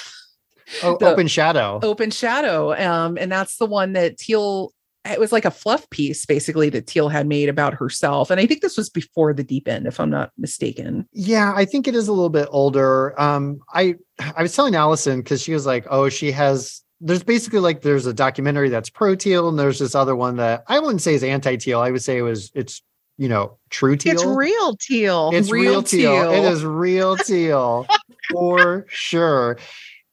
Oh, <laughs> Open Shadow. Open Shadow. Um, and that's the one that Teal it was like a fluff piece basically that Teal had made about herself. And I think this was before the deep end, if I'm not mistaken. Yeah, I think it is a little bit older. Um, I I was telling Allison because she was like, oh, she has there's basically like there's a documentary that's pro teal and there's this other one that I wouldn't say is anti teal. I would say it was it's you know true teal. It's real teal. It's real, real teal. teal. It is real teal for sure.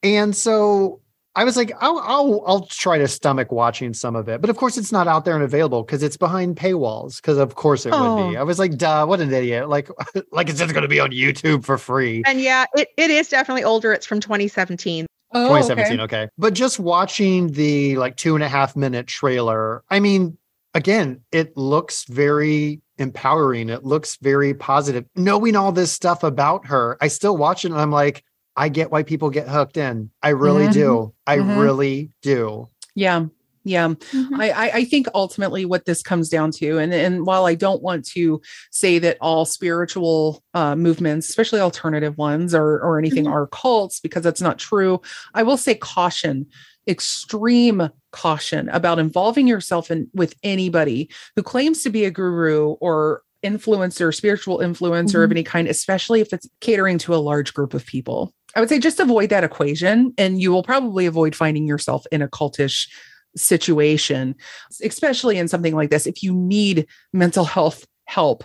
And so I was like, I'll, I'll I'll try to stomach watching some of it, but of course it's not out there and available because it's behind paywalls. Because of course it oh. would be. Oh. I was like, duh, what an idiot! Like, <laughs> like it's just going to be on YouTube for free. And yeah, it, it is definitely older. It's from 2017. Oh, 2017. Okay. okay. But just watching the like two and a half minute trailer, I mean, again, it looks very empowering. It looks very positive. Knowing all this stuff about her, I still watch it and I'm like, I get why people get hooked in. I really mm-hmm. do. I mm-hmm. really do. Yeah. Yeah, mm-hmm. I, I think ultimately what this comes down to, and and while I don't want to say that all spiritual uh, movements, especially alternative ones or or anything, mm-hmm. are cults because that's not true. I will say caution, extreme caution about involving yourself in with anybody who claims to be a guru or influencer, spiritual influencer mm-hmm. of any kind, especially if it's catering to a large group of people. I would say just avoid that equation, and you will probably avoid finding yourself in a cultish situation, especially in something like this. If you need mental health help,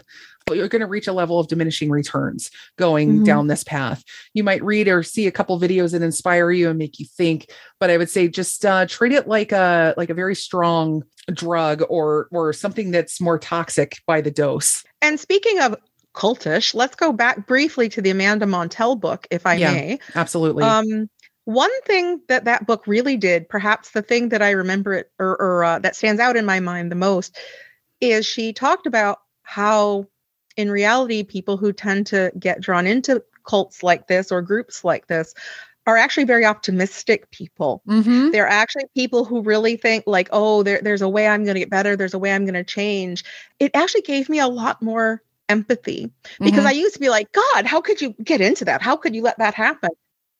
you're going to reach a level of diminishing returns going mm-hmm. down this path. You might read or see a couple videos that inspire you and make you think, but I would say just uh, treat it like a like a very strong drug or or something that's more toxic by the dose. And speaking of cultish, let's go back briefly to the Amanda Montell book, if I yeah, may. Absolutely. Um, one thing that that book really did, perhaps the thing that I remember it or, or uh, that stands out in my mind the most, is she talked about how, in reality, people who tend to get drawn into cults like this or groups like this are actually very optimistic people. Mm-hmm. They're actually people who really think like, oh, there, there's a way I'm going to get better. There's a way I'm going to change. It actually gave me a lot more empathy because mm-hmm. I used to be like, God, how could you get into that? How could you let that happen?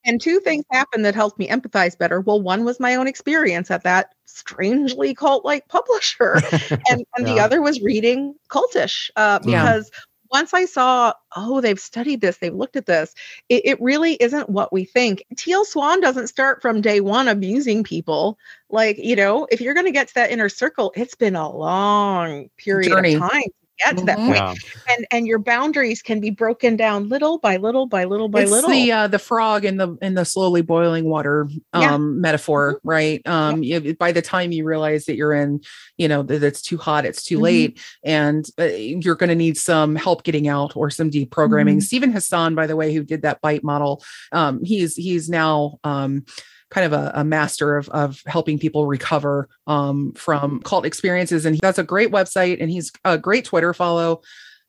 And two things happened that helped me empathize better. Well, one was my own experience at that strangely cult like publisher, <laughs> and, and yeah. the other was reading cultish uh, because yeah. once I saw, oh, they've studied this, they've looked at this, it, it, really isn't what we think. Teal Swan doesn't start from day one abusing people. Like, you know, if you're going to get to that inner circle, it's been a long period Journey. of time get to that mm-hmm. point. Yeah. and and your boundaries can be broken down little by little by little by it's little the uh, the frog in the in the slowly boiling water um yeah. metaphor mm-hmm. right um yeah. you, by the time you realize that you're in you know that it's too hot it's too mm-hmm. late and uh, you're going to need some help getting out or some deprogramming mm-hmm. Steven Hassan by the way who did that bite model um he's he's now um kind of a, a master of, of helping people recover um, from cult experiences. And that's a great website and he's a great Twitter follow.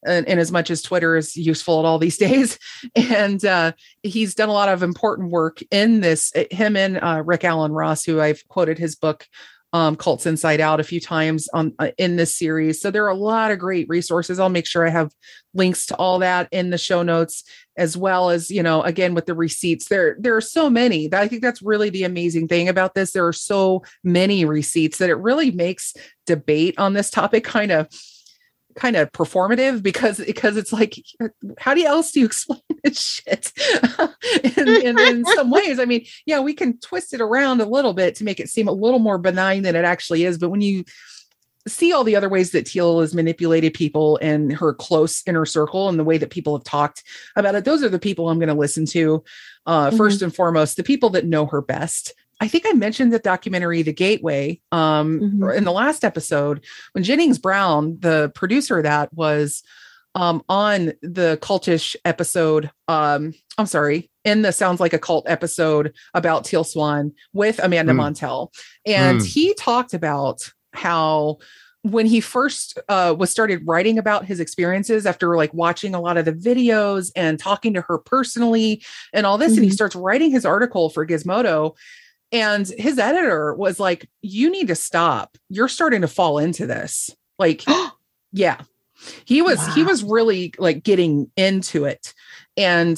And, and, as much as Twitter is useful at all these <laughs> days, and uh, he's done a lot of important work in this. Him and uh, Rick Alan Ross, who I've quoted his book um, Cults Inside Out a few times on uh, in this series. So there are a lot of great resources. I'll make sure I have links to all that in the show notes, as well as you know, again with the receipts. There there are so many. I think that's really the amazing thing about this. There are so many receipts that it really makes debate on this topic kind of kind of performative because because it's like how do you else do you <laughs> explain this shit <laughs> in, in, in, some <laughs> ways i mean yeah we can twist it around a little bit to make it seem a little more benign than it actually is but when you see all the other ways that teal has manipulated people in her close inner circle and the way that people have talked about it those are the people i'm going to listen to uh, mm-hmm. first and foremost the people that know her best I think I mentioned the documentary The Gateway um, mm-hmm. in the last episode when Jennings Brown, the producer of that, was um, on the cultish episode. Um, I'm sorry, in the Sounds Like a Cult episode about Teal Swan with Amanda mm. Montell. And mm. he talked about how when he first uh, was started writing about his experiences after like watching a lot of the videos and talking to her personally and all this, mm-hmm. and he mm-hmm. starts writing his article for Gizmodo. And his editor was like, You need to stop. You're starting to fall into this. Like, <gasps> yeah. He was wow. he was really like getting into it. And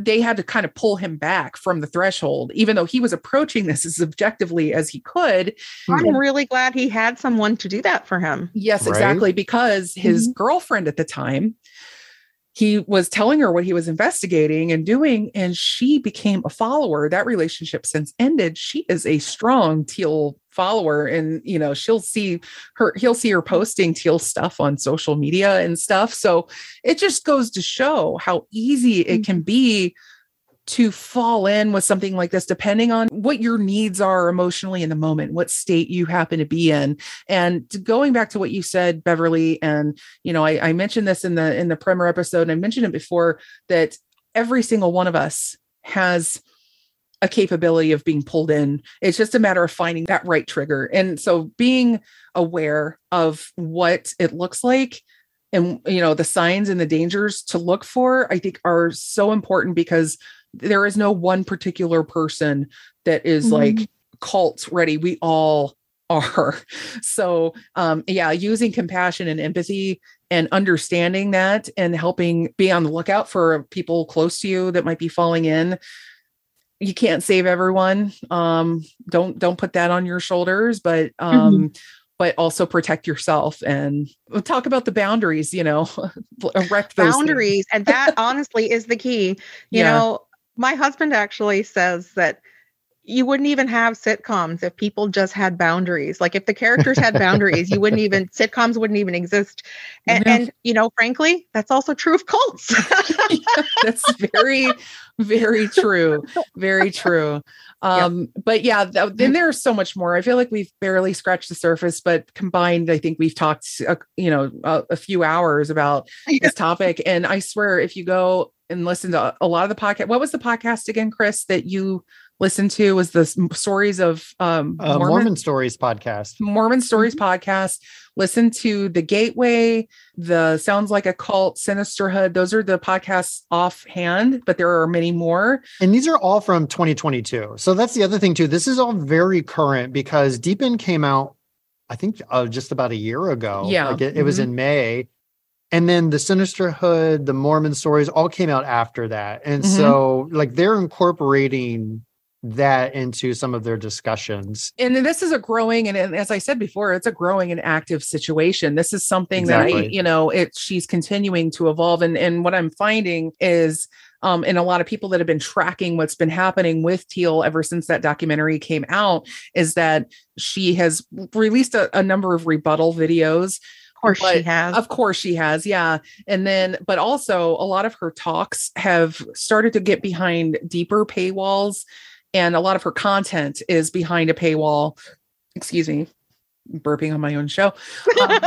they had to kind of pull him back from the threshold, even though he was approaching this as objectively as he could. I'm really glad he had someone to do that for him. Yes, right? exactly. Because his mm-hmm. girlfriend at the time he was telling her what he was investigating and doing and she became a follower. That relationship since ended. She is a strong teal follower and you know she'll see her he'll see her posting teal stuff on social media and stuff. So it just goes to show how easy it can mm-hmm. be to fall in with something like this, depending on what your needs are emotionally in the moment, what state you happen to be in. And going back to what you said, Beverly, and you know, I, I mentioned this in the in the primer episode, and I mentioned it before that every single one of us has a capability of being pulled in. It's just a matter of finding that right trigger. And so being aware of what it looks like and you know the signs and the dangers to look for i think are so important because there is no one particular person that is mm-hmm. like cult ready. We all are. <laughs> So, um, yeah, using compassion and empathy and understanding that and helping be on the lookout for people close to you that might be falling in. You can't save everyone. Um, don't don't put that on your shoulders, but um, mm-hmm but also protect yourself and talk about the boundaries you know <laughs> erect those boundaries and that <laughs> honestly is the key you yeah. know my husband actually says that you wouldn't even have sitcoms if people just had boundaries. Like if the characters had boundaries, you wouldn't even <laughs> sitcoms wouldn't even exist. And, yeah. and you know, frankly, that's also true of cults. <laughs> yeah, that's very, very true. Very true. Um, yep. but yeah, th- then there's so much more. I feel like we've barely scratched the surface, but combined, I think we've talked, uh, you know, a, a few hours about this <laughs> topic. And I swear, if you go and listen to a lot of the podcast. What was the podcast again, Chris, that you listened to? Was the stories of um, uh, Mormon, Mormon, Stories podcast? Mormon Stories mm-hmm. podcast. Listen to the Gateway, the Sounds Like a Cult, Sinisterhood. Those are the podcasts offhand, but there are many more. And these are all from 2022. So that's the other thing too. This is all very current because Deep End came out, I think, uh, just about a year ago. Yeah, like it, it was mm-hmm. in May and then the sinisterhood the mormon stories all came out after that and mm-hmm. so like they're incorporating that into some of their discussions and this is a growing and as i said before it's a growing and active situation this is something exactly. that I, you know it she's continuing to evolve and and what i'm finding is um, and a lot of people that have been tracking what's been happening with Teal ever since that documentary came out is that she has released a, a number of rebuttal videos course but she has. Of course she has. Yeah. And then, but also a lot of her talks have started to get behind deeper paywalls and a lot of her content is behind a paywall. Excuse me, burping on my own show. Um,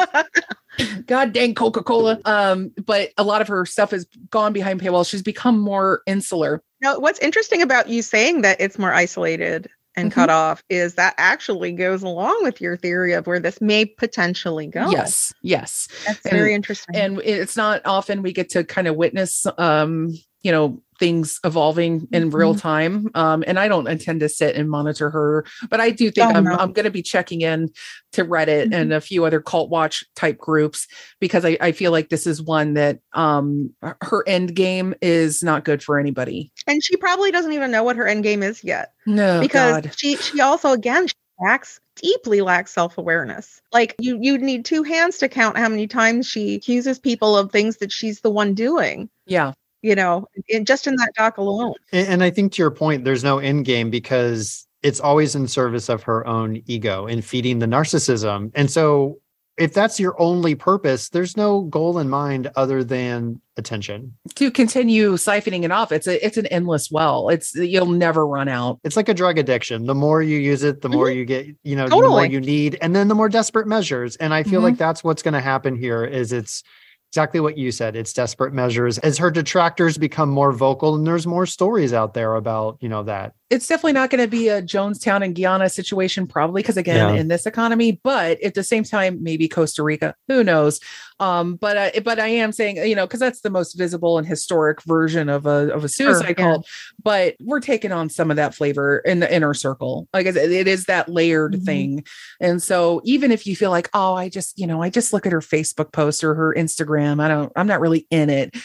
<laughs> God dang Coca Cola. Um, but a lot of her stuff has gone behind paywall. She's become more insular. Now, what's interesting about you saying that it's more isolated and mm-hmm. cut off is that actually goes along with your theory of where this may potentially go. Yes, yes. That's and, very interesting. And it's not often we get to kind of witness um, you know, things evolving in mm-hmm. real time. Um, and I don't intend to sit and monitor her, but I do think oh, I'm, no. I'm going to be checking in to Reddit mm-hmm. and a few other cult watch type groups because I, I feel like this is one that um, her end game is not good for anybody. And she probably doesn't even know what her end game is yet. No, because God. she she also again she lacks deeply lacks self-awareness. Like you you need two hands to count how many times she accuses people of things that she's the one doing. Yeah you know, in, just in that doc alone. And, and I think to your point, there's no end game because it's always in service of her own ego and feeding the narcissism. And so if that's your only purpose, there's no goal in mind other than attention. To continue siphoning it off, it's a it's an endless well. It's you'll never run out. It's like a drug addiction. The more you use it, the more mm-hmm. you get, you know, totally. the more you need, and then the more desperate measures. And I feel mm-hmm. like that's what's going to happen here. Is it's exactly what you said. It's desperate measures as her detractors become more vocal and there's more stories out there about, you know, that. It's definitely not going to be a Jonestown and Guyana situation, probably because again, yeah. in this economy, but at the same time, maybe Costa Rica, who knows? Um, but uh, but I am saying, you know, because that's the most visible and historic version of a of a suicide sure, cult. Yeah. But we're taking on some of that flavor in the inner circle. Like it is that layered mm-hmm. thing. And so even if you feel like, oh, I just, you know, I just look at her Facebook post or her Instagram, I don't, I'm not really in it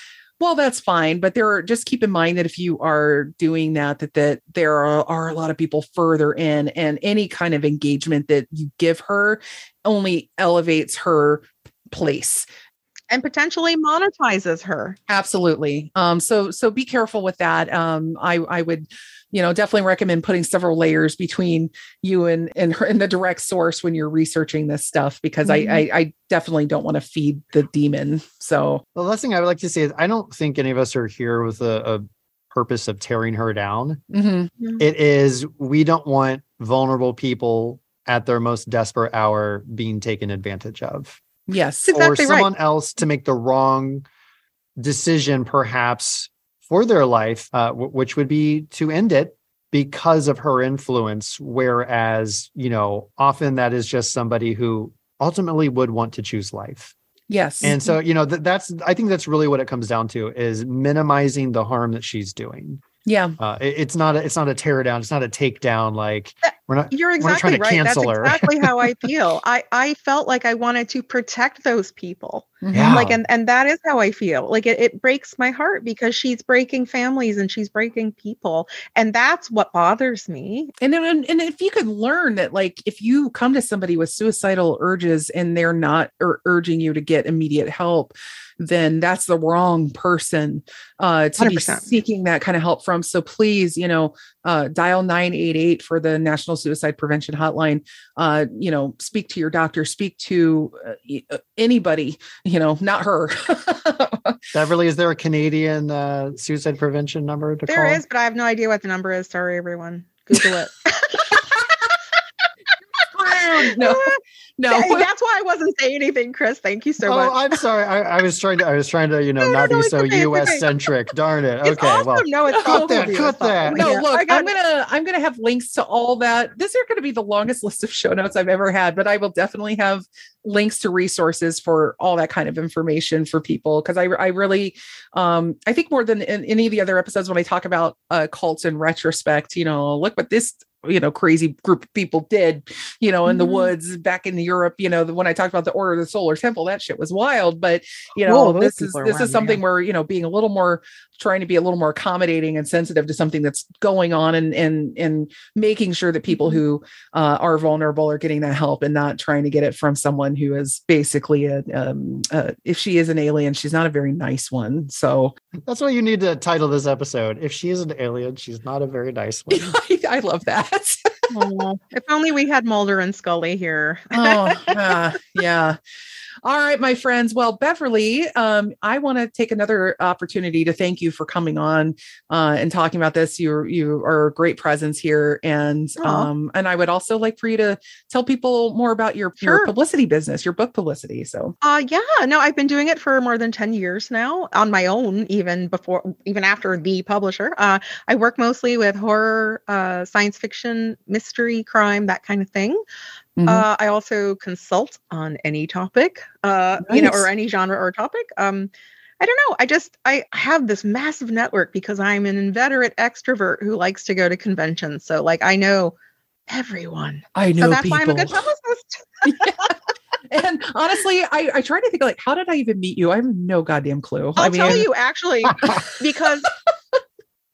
well that's fine but there are just keep in mind that if you are doing that that that there are, are, a lot of people further in and any kind of engagement that you give her only elevates her place. And potentially monetizes her. Absolutely. Um so so be careful with that. Um i i would you know definitely recommend putting several layers between you and and her and the direct source when you're researching this stuff because mm-hmm. I, I, I definitely don't want to feed the demon so the last thing i would like to say is i don't think any of us are here with a, a purpose of tearing her down mm-hmm. it is we don't want vulnerable people at their most desperate hour being taken advantage of Yes. Exactly or someone right. else to make the wrong decision, perhaps for their life, uh, w- which would be to end it because of her influence. Whereas, you know, often that is just somebody who ultimately would want to choose life. Yes. And so, you know, th- that's, I think that's really what it comes down to is minimizing the harm that she's doing. Yeah. Uh, it, it's not a, it's not a tear down. It's not a takedown. Like we're not, you're exactly not right. That's her. exactly how I <laughs> feel. I, I felt like I wanted to protect those people. Mm-hmm. Yeah. Like, and, and that is how I feel. Like it, it breaks my heart because she's breaking families and she's breaking people. And that's what bothers me. And, and, and if you could learn that, like, if you come to somebody with suicidal urges and they're not ur- urging you to get immediate help, then that's the wrong person uh, to 100%. be seeking that kind of help from. So please, you know, uh, dial 988 for the National Suicide Prevention Hotline. Uh, you know, speak to your doctor, speak to uh, uh, anybody, you know, not her. <laughs> Beverly, is there a Canadian uh, suicide prevention number to there call? There is, but I have no idea what the number is. Sorry, everyone. Google it. <laughs> <laughs> no. <laughs> No, that's why I wasn't saying anything, Chris. Thank you so much. oh, much. I'm sorry. I, I, was trying to. I was trying to, you know, <laughs> no, not no, be so okay, U.S. centric. Darn it. It's okay. Awesome. Well, no, it's cut that. Cut that. No, yeah, look, I'm gonna I'm gonna have links to all that. This is going to be the longest <laughs> list of show notes I've ever had, but I will definitely have links to resources for all that kind of information for people because I I really um I think more than in any of the other episodes when I talk about uh, cults in retrospect, you know, look what this you know crazy group of people did you know in mm-hmm. the woods back in Europe you know when I talked about the Order of the Solar Temple that shit was wild but you know Whoa, this is this is something where you know being a little more trying to be a little more accommodating and sensitive to something that's going on and and and making sure that people mm-hmm. who uh, are vulnerable are getting that help and not trying to get it from someone who is basically a um, uh, if she is an alien she's not a very nice one so that's why you need to title this episode if she is an alien she's not a very nice one <laughs> I, I love that <laughs> if only we had Mulder and Scully here. oh, uh, <laughs> yeah. All right, my friends. Well, Beverly, um, I want to take another opportunity to thank you for coming on uh, and talking about this. You you are a great presence here, and um, and I would also like for you to tell people more about your sure. your publicity business, your book publicity. So, uh, yeah, no, I've been doing it for more than ten years now on my own, even before, even after the publisher. Uh, I work mostly with horror, uh, science fiction, mystery, crime, that kind of thing. Mm-hmm. Uh, I also consult on any topic, uh, nice. you know, or any genre or topic. Um, I don't know. I just I have this massive network because I'm an inveterate extrovert who likes to go to conventions. So like I know everyone. I know. So that's people. why I'm a good publicist. <laughs> <laughs> And honestly, I, I try to think like, how did I even meet you? I have no goddamn clue. I'll I mean, tell you actually, <laughs> because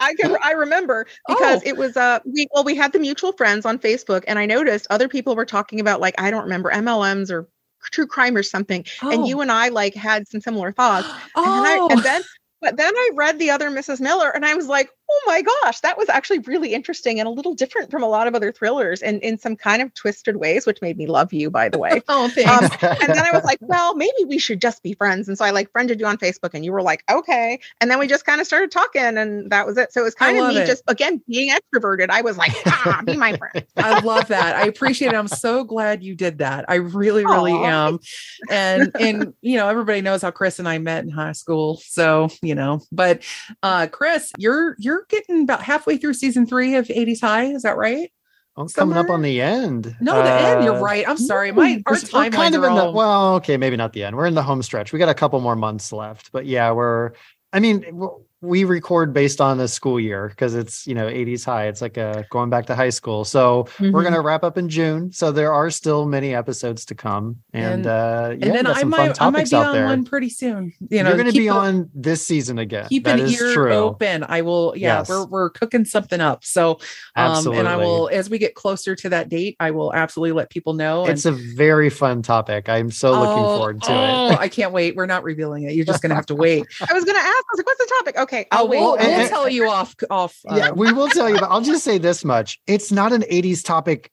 I can I remember because oh. it was uh we well we had the mutual friends on Facebook and I noticed other people were talking about like I don't remember MLMs or true crime or something oh. and you and I like had some similar thoughts oh. and, I, and then but then I read the other Mrs. Miller and I was like, oh my gosh, that was actually really interesting and a little different from a lot of other thrillers and in some kind of twisted ways, which made me love you, by the way. <laughs> oh, thanks. Um, and then I was like, well, maybe we should just be friends. And so I like friended you on Facebook and you were like, okay. And then we just kind of started talking and that was it. So it was kind I of me it. just, again, being extroverted. I was like, ah, be my friend. <laughs> I love that. I appreciate it. I'm so glad you did that. I really, really Aww. am. And, <laughs> and, you know, everybody knows how Chris and I met in high school. So, you know, but uh, Chris, you're, you're getting about halfway through season three of 80s High. Is that right? I'm coming up on the end. No, the uh, end. You're uh, right. I'm sorry. My our time kind of in the well, okay, maybe not the end. We're in the home stretch. We got a couple more months left, but yeah, we're. I mean, we record based on the school year because it's you know 80s high it's like a going back to high school so mm-hmm. we're going to wrap up in june so there are still many episodes to come and, and uh yeah, and then i might i might be on there. one pretty soon you know you're going to be the, on this season again keep that an ear true. open i will yeah yes. we're, we're cooking something up so um absolutely. and i will as we get closer to that date i will absolutely let people know it's a very fun topic i'm so looking oh, forward to oh, it i can't wait we're not revealing it you're just going to have to wait <laughs> i was going to ask i was like what's the topic okay okay. I'll oh, wait. We'll, we'll tell you off. Off. Um, yeah, we will tell you. But I'll just say this much: it's not an '80s topic.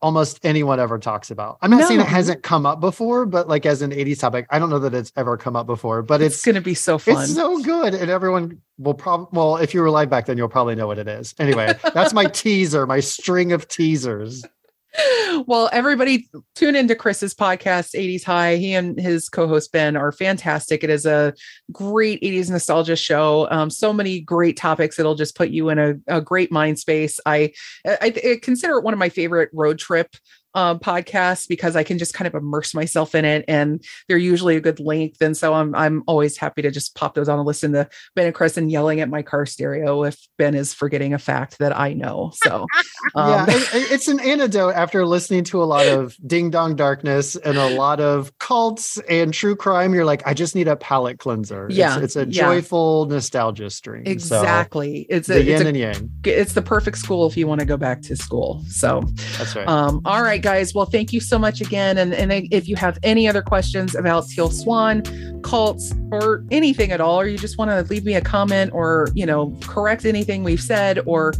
Almost anyone ever talks about. I'm not no. saying it hasn't come up before, but like as an 80s topic, I don't know that it's ever come up before. But it's, it's going to be so fun. It's so good, and everyone will probably. Well, if you were live back then, you'll probably know what it is. Anyway, that's my <laughs> teaser, my string of teasers well, everybody tune into Chris's podcast, 80s High. He and his co-host Ben are fantastic. It is a great 80s nostalgia show. Um, so many great topics. It'll just put you in a, a great mind space. I, I, I consider it one of my favorite road trip um, podcasts because I can just kind of immerse myself in it, and they're usually a good length. And so I'm I'm always happy to just pop those on and listen to Ben and Chris and yelling at my car stereo if Ben is forgetting a fact that I know. So <laughs> um, yeah, it, it's an antidote after listening to a lot of Ding Dong Darkness and a lot of cults and true crime. You're like, I just need a palate cleanser. Yeah, it's, it's a joyful yeah. nostalgia stream. Exactly. So, it's a, the yin it's a, and yang. It's the perfect school if you want to go back to school. So that's right. Um, all right, guys. Well, thank you so much again. And, and if you have any other questions about Teal Swan, cults, or anything at all, or you just want to leave me a comment or, you know, correct anything we've said or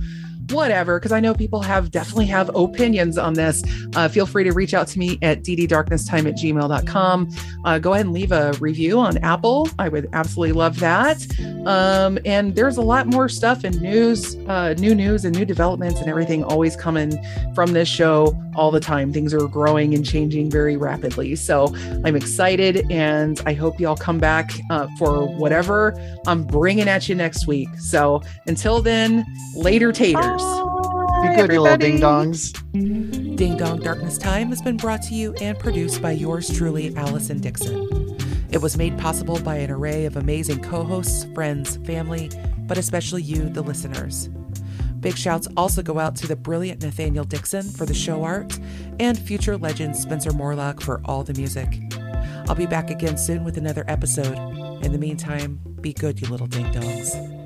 whatever, because I know people have definitely have opinions on this. Uh, feel free to reach out to me at dddarknesstime at gmail.com. Uh, go ahead and leave a review on Apple. I would absolutely love that. Um, and there's a lot more stuff and news, uh, new news and new developments and everything always coming from this show all the time. Things are growing and changing very rapidly. So I'm excited and I hope y'all come back uh, for whatever I'm bringing at you next week. So until then, later taters. Be good, you little ding dongs. Ding Dong Darkness Time has been brought to you and produced by yours truly, Allison Dickson. It was made possible by an array of amazing co hosts, friends, family, but especially you, the listeners. Big shouts also go out to the brilliant Nathaniel Dickson for the show art and future legend Spencer Morelock for all the music. I'll be back again soon with another episode. In the meantime, be good, you little ding dongs.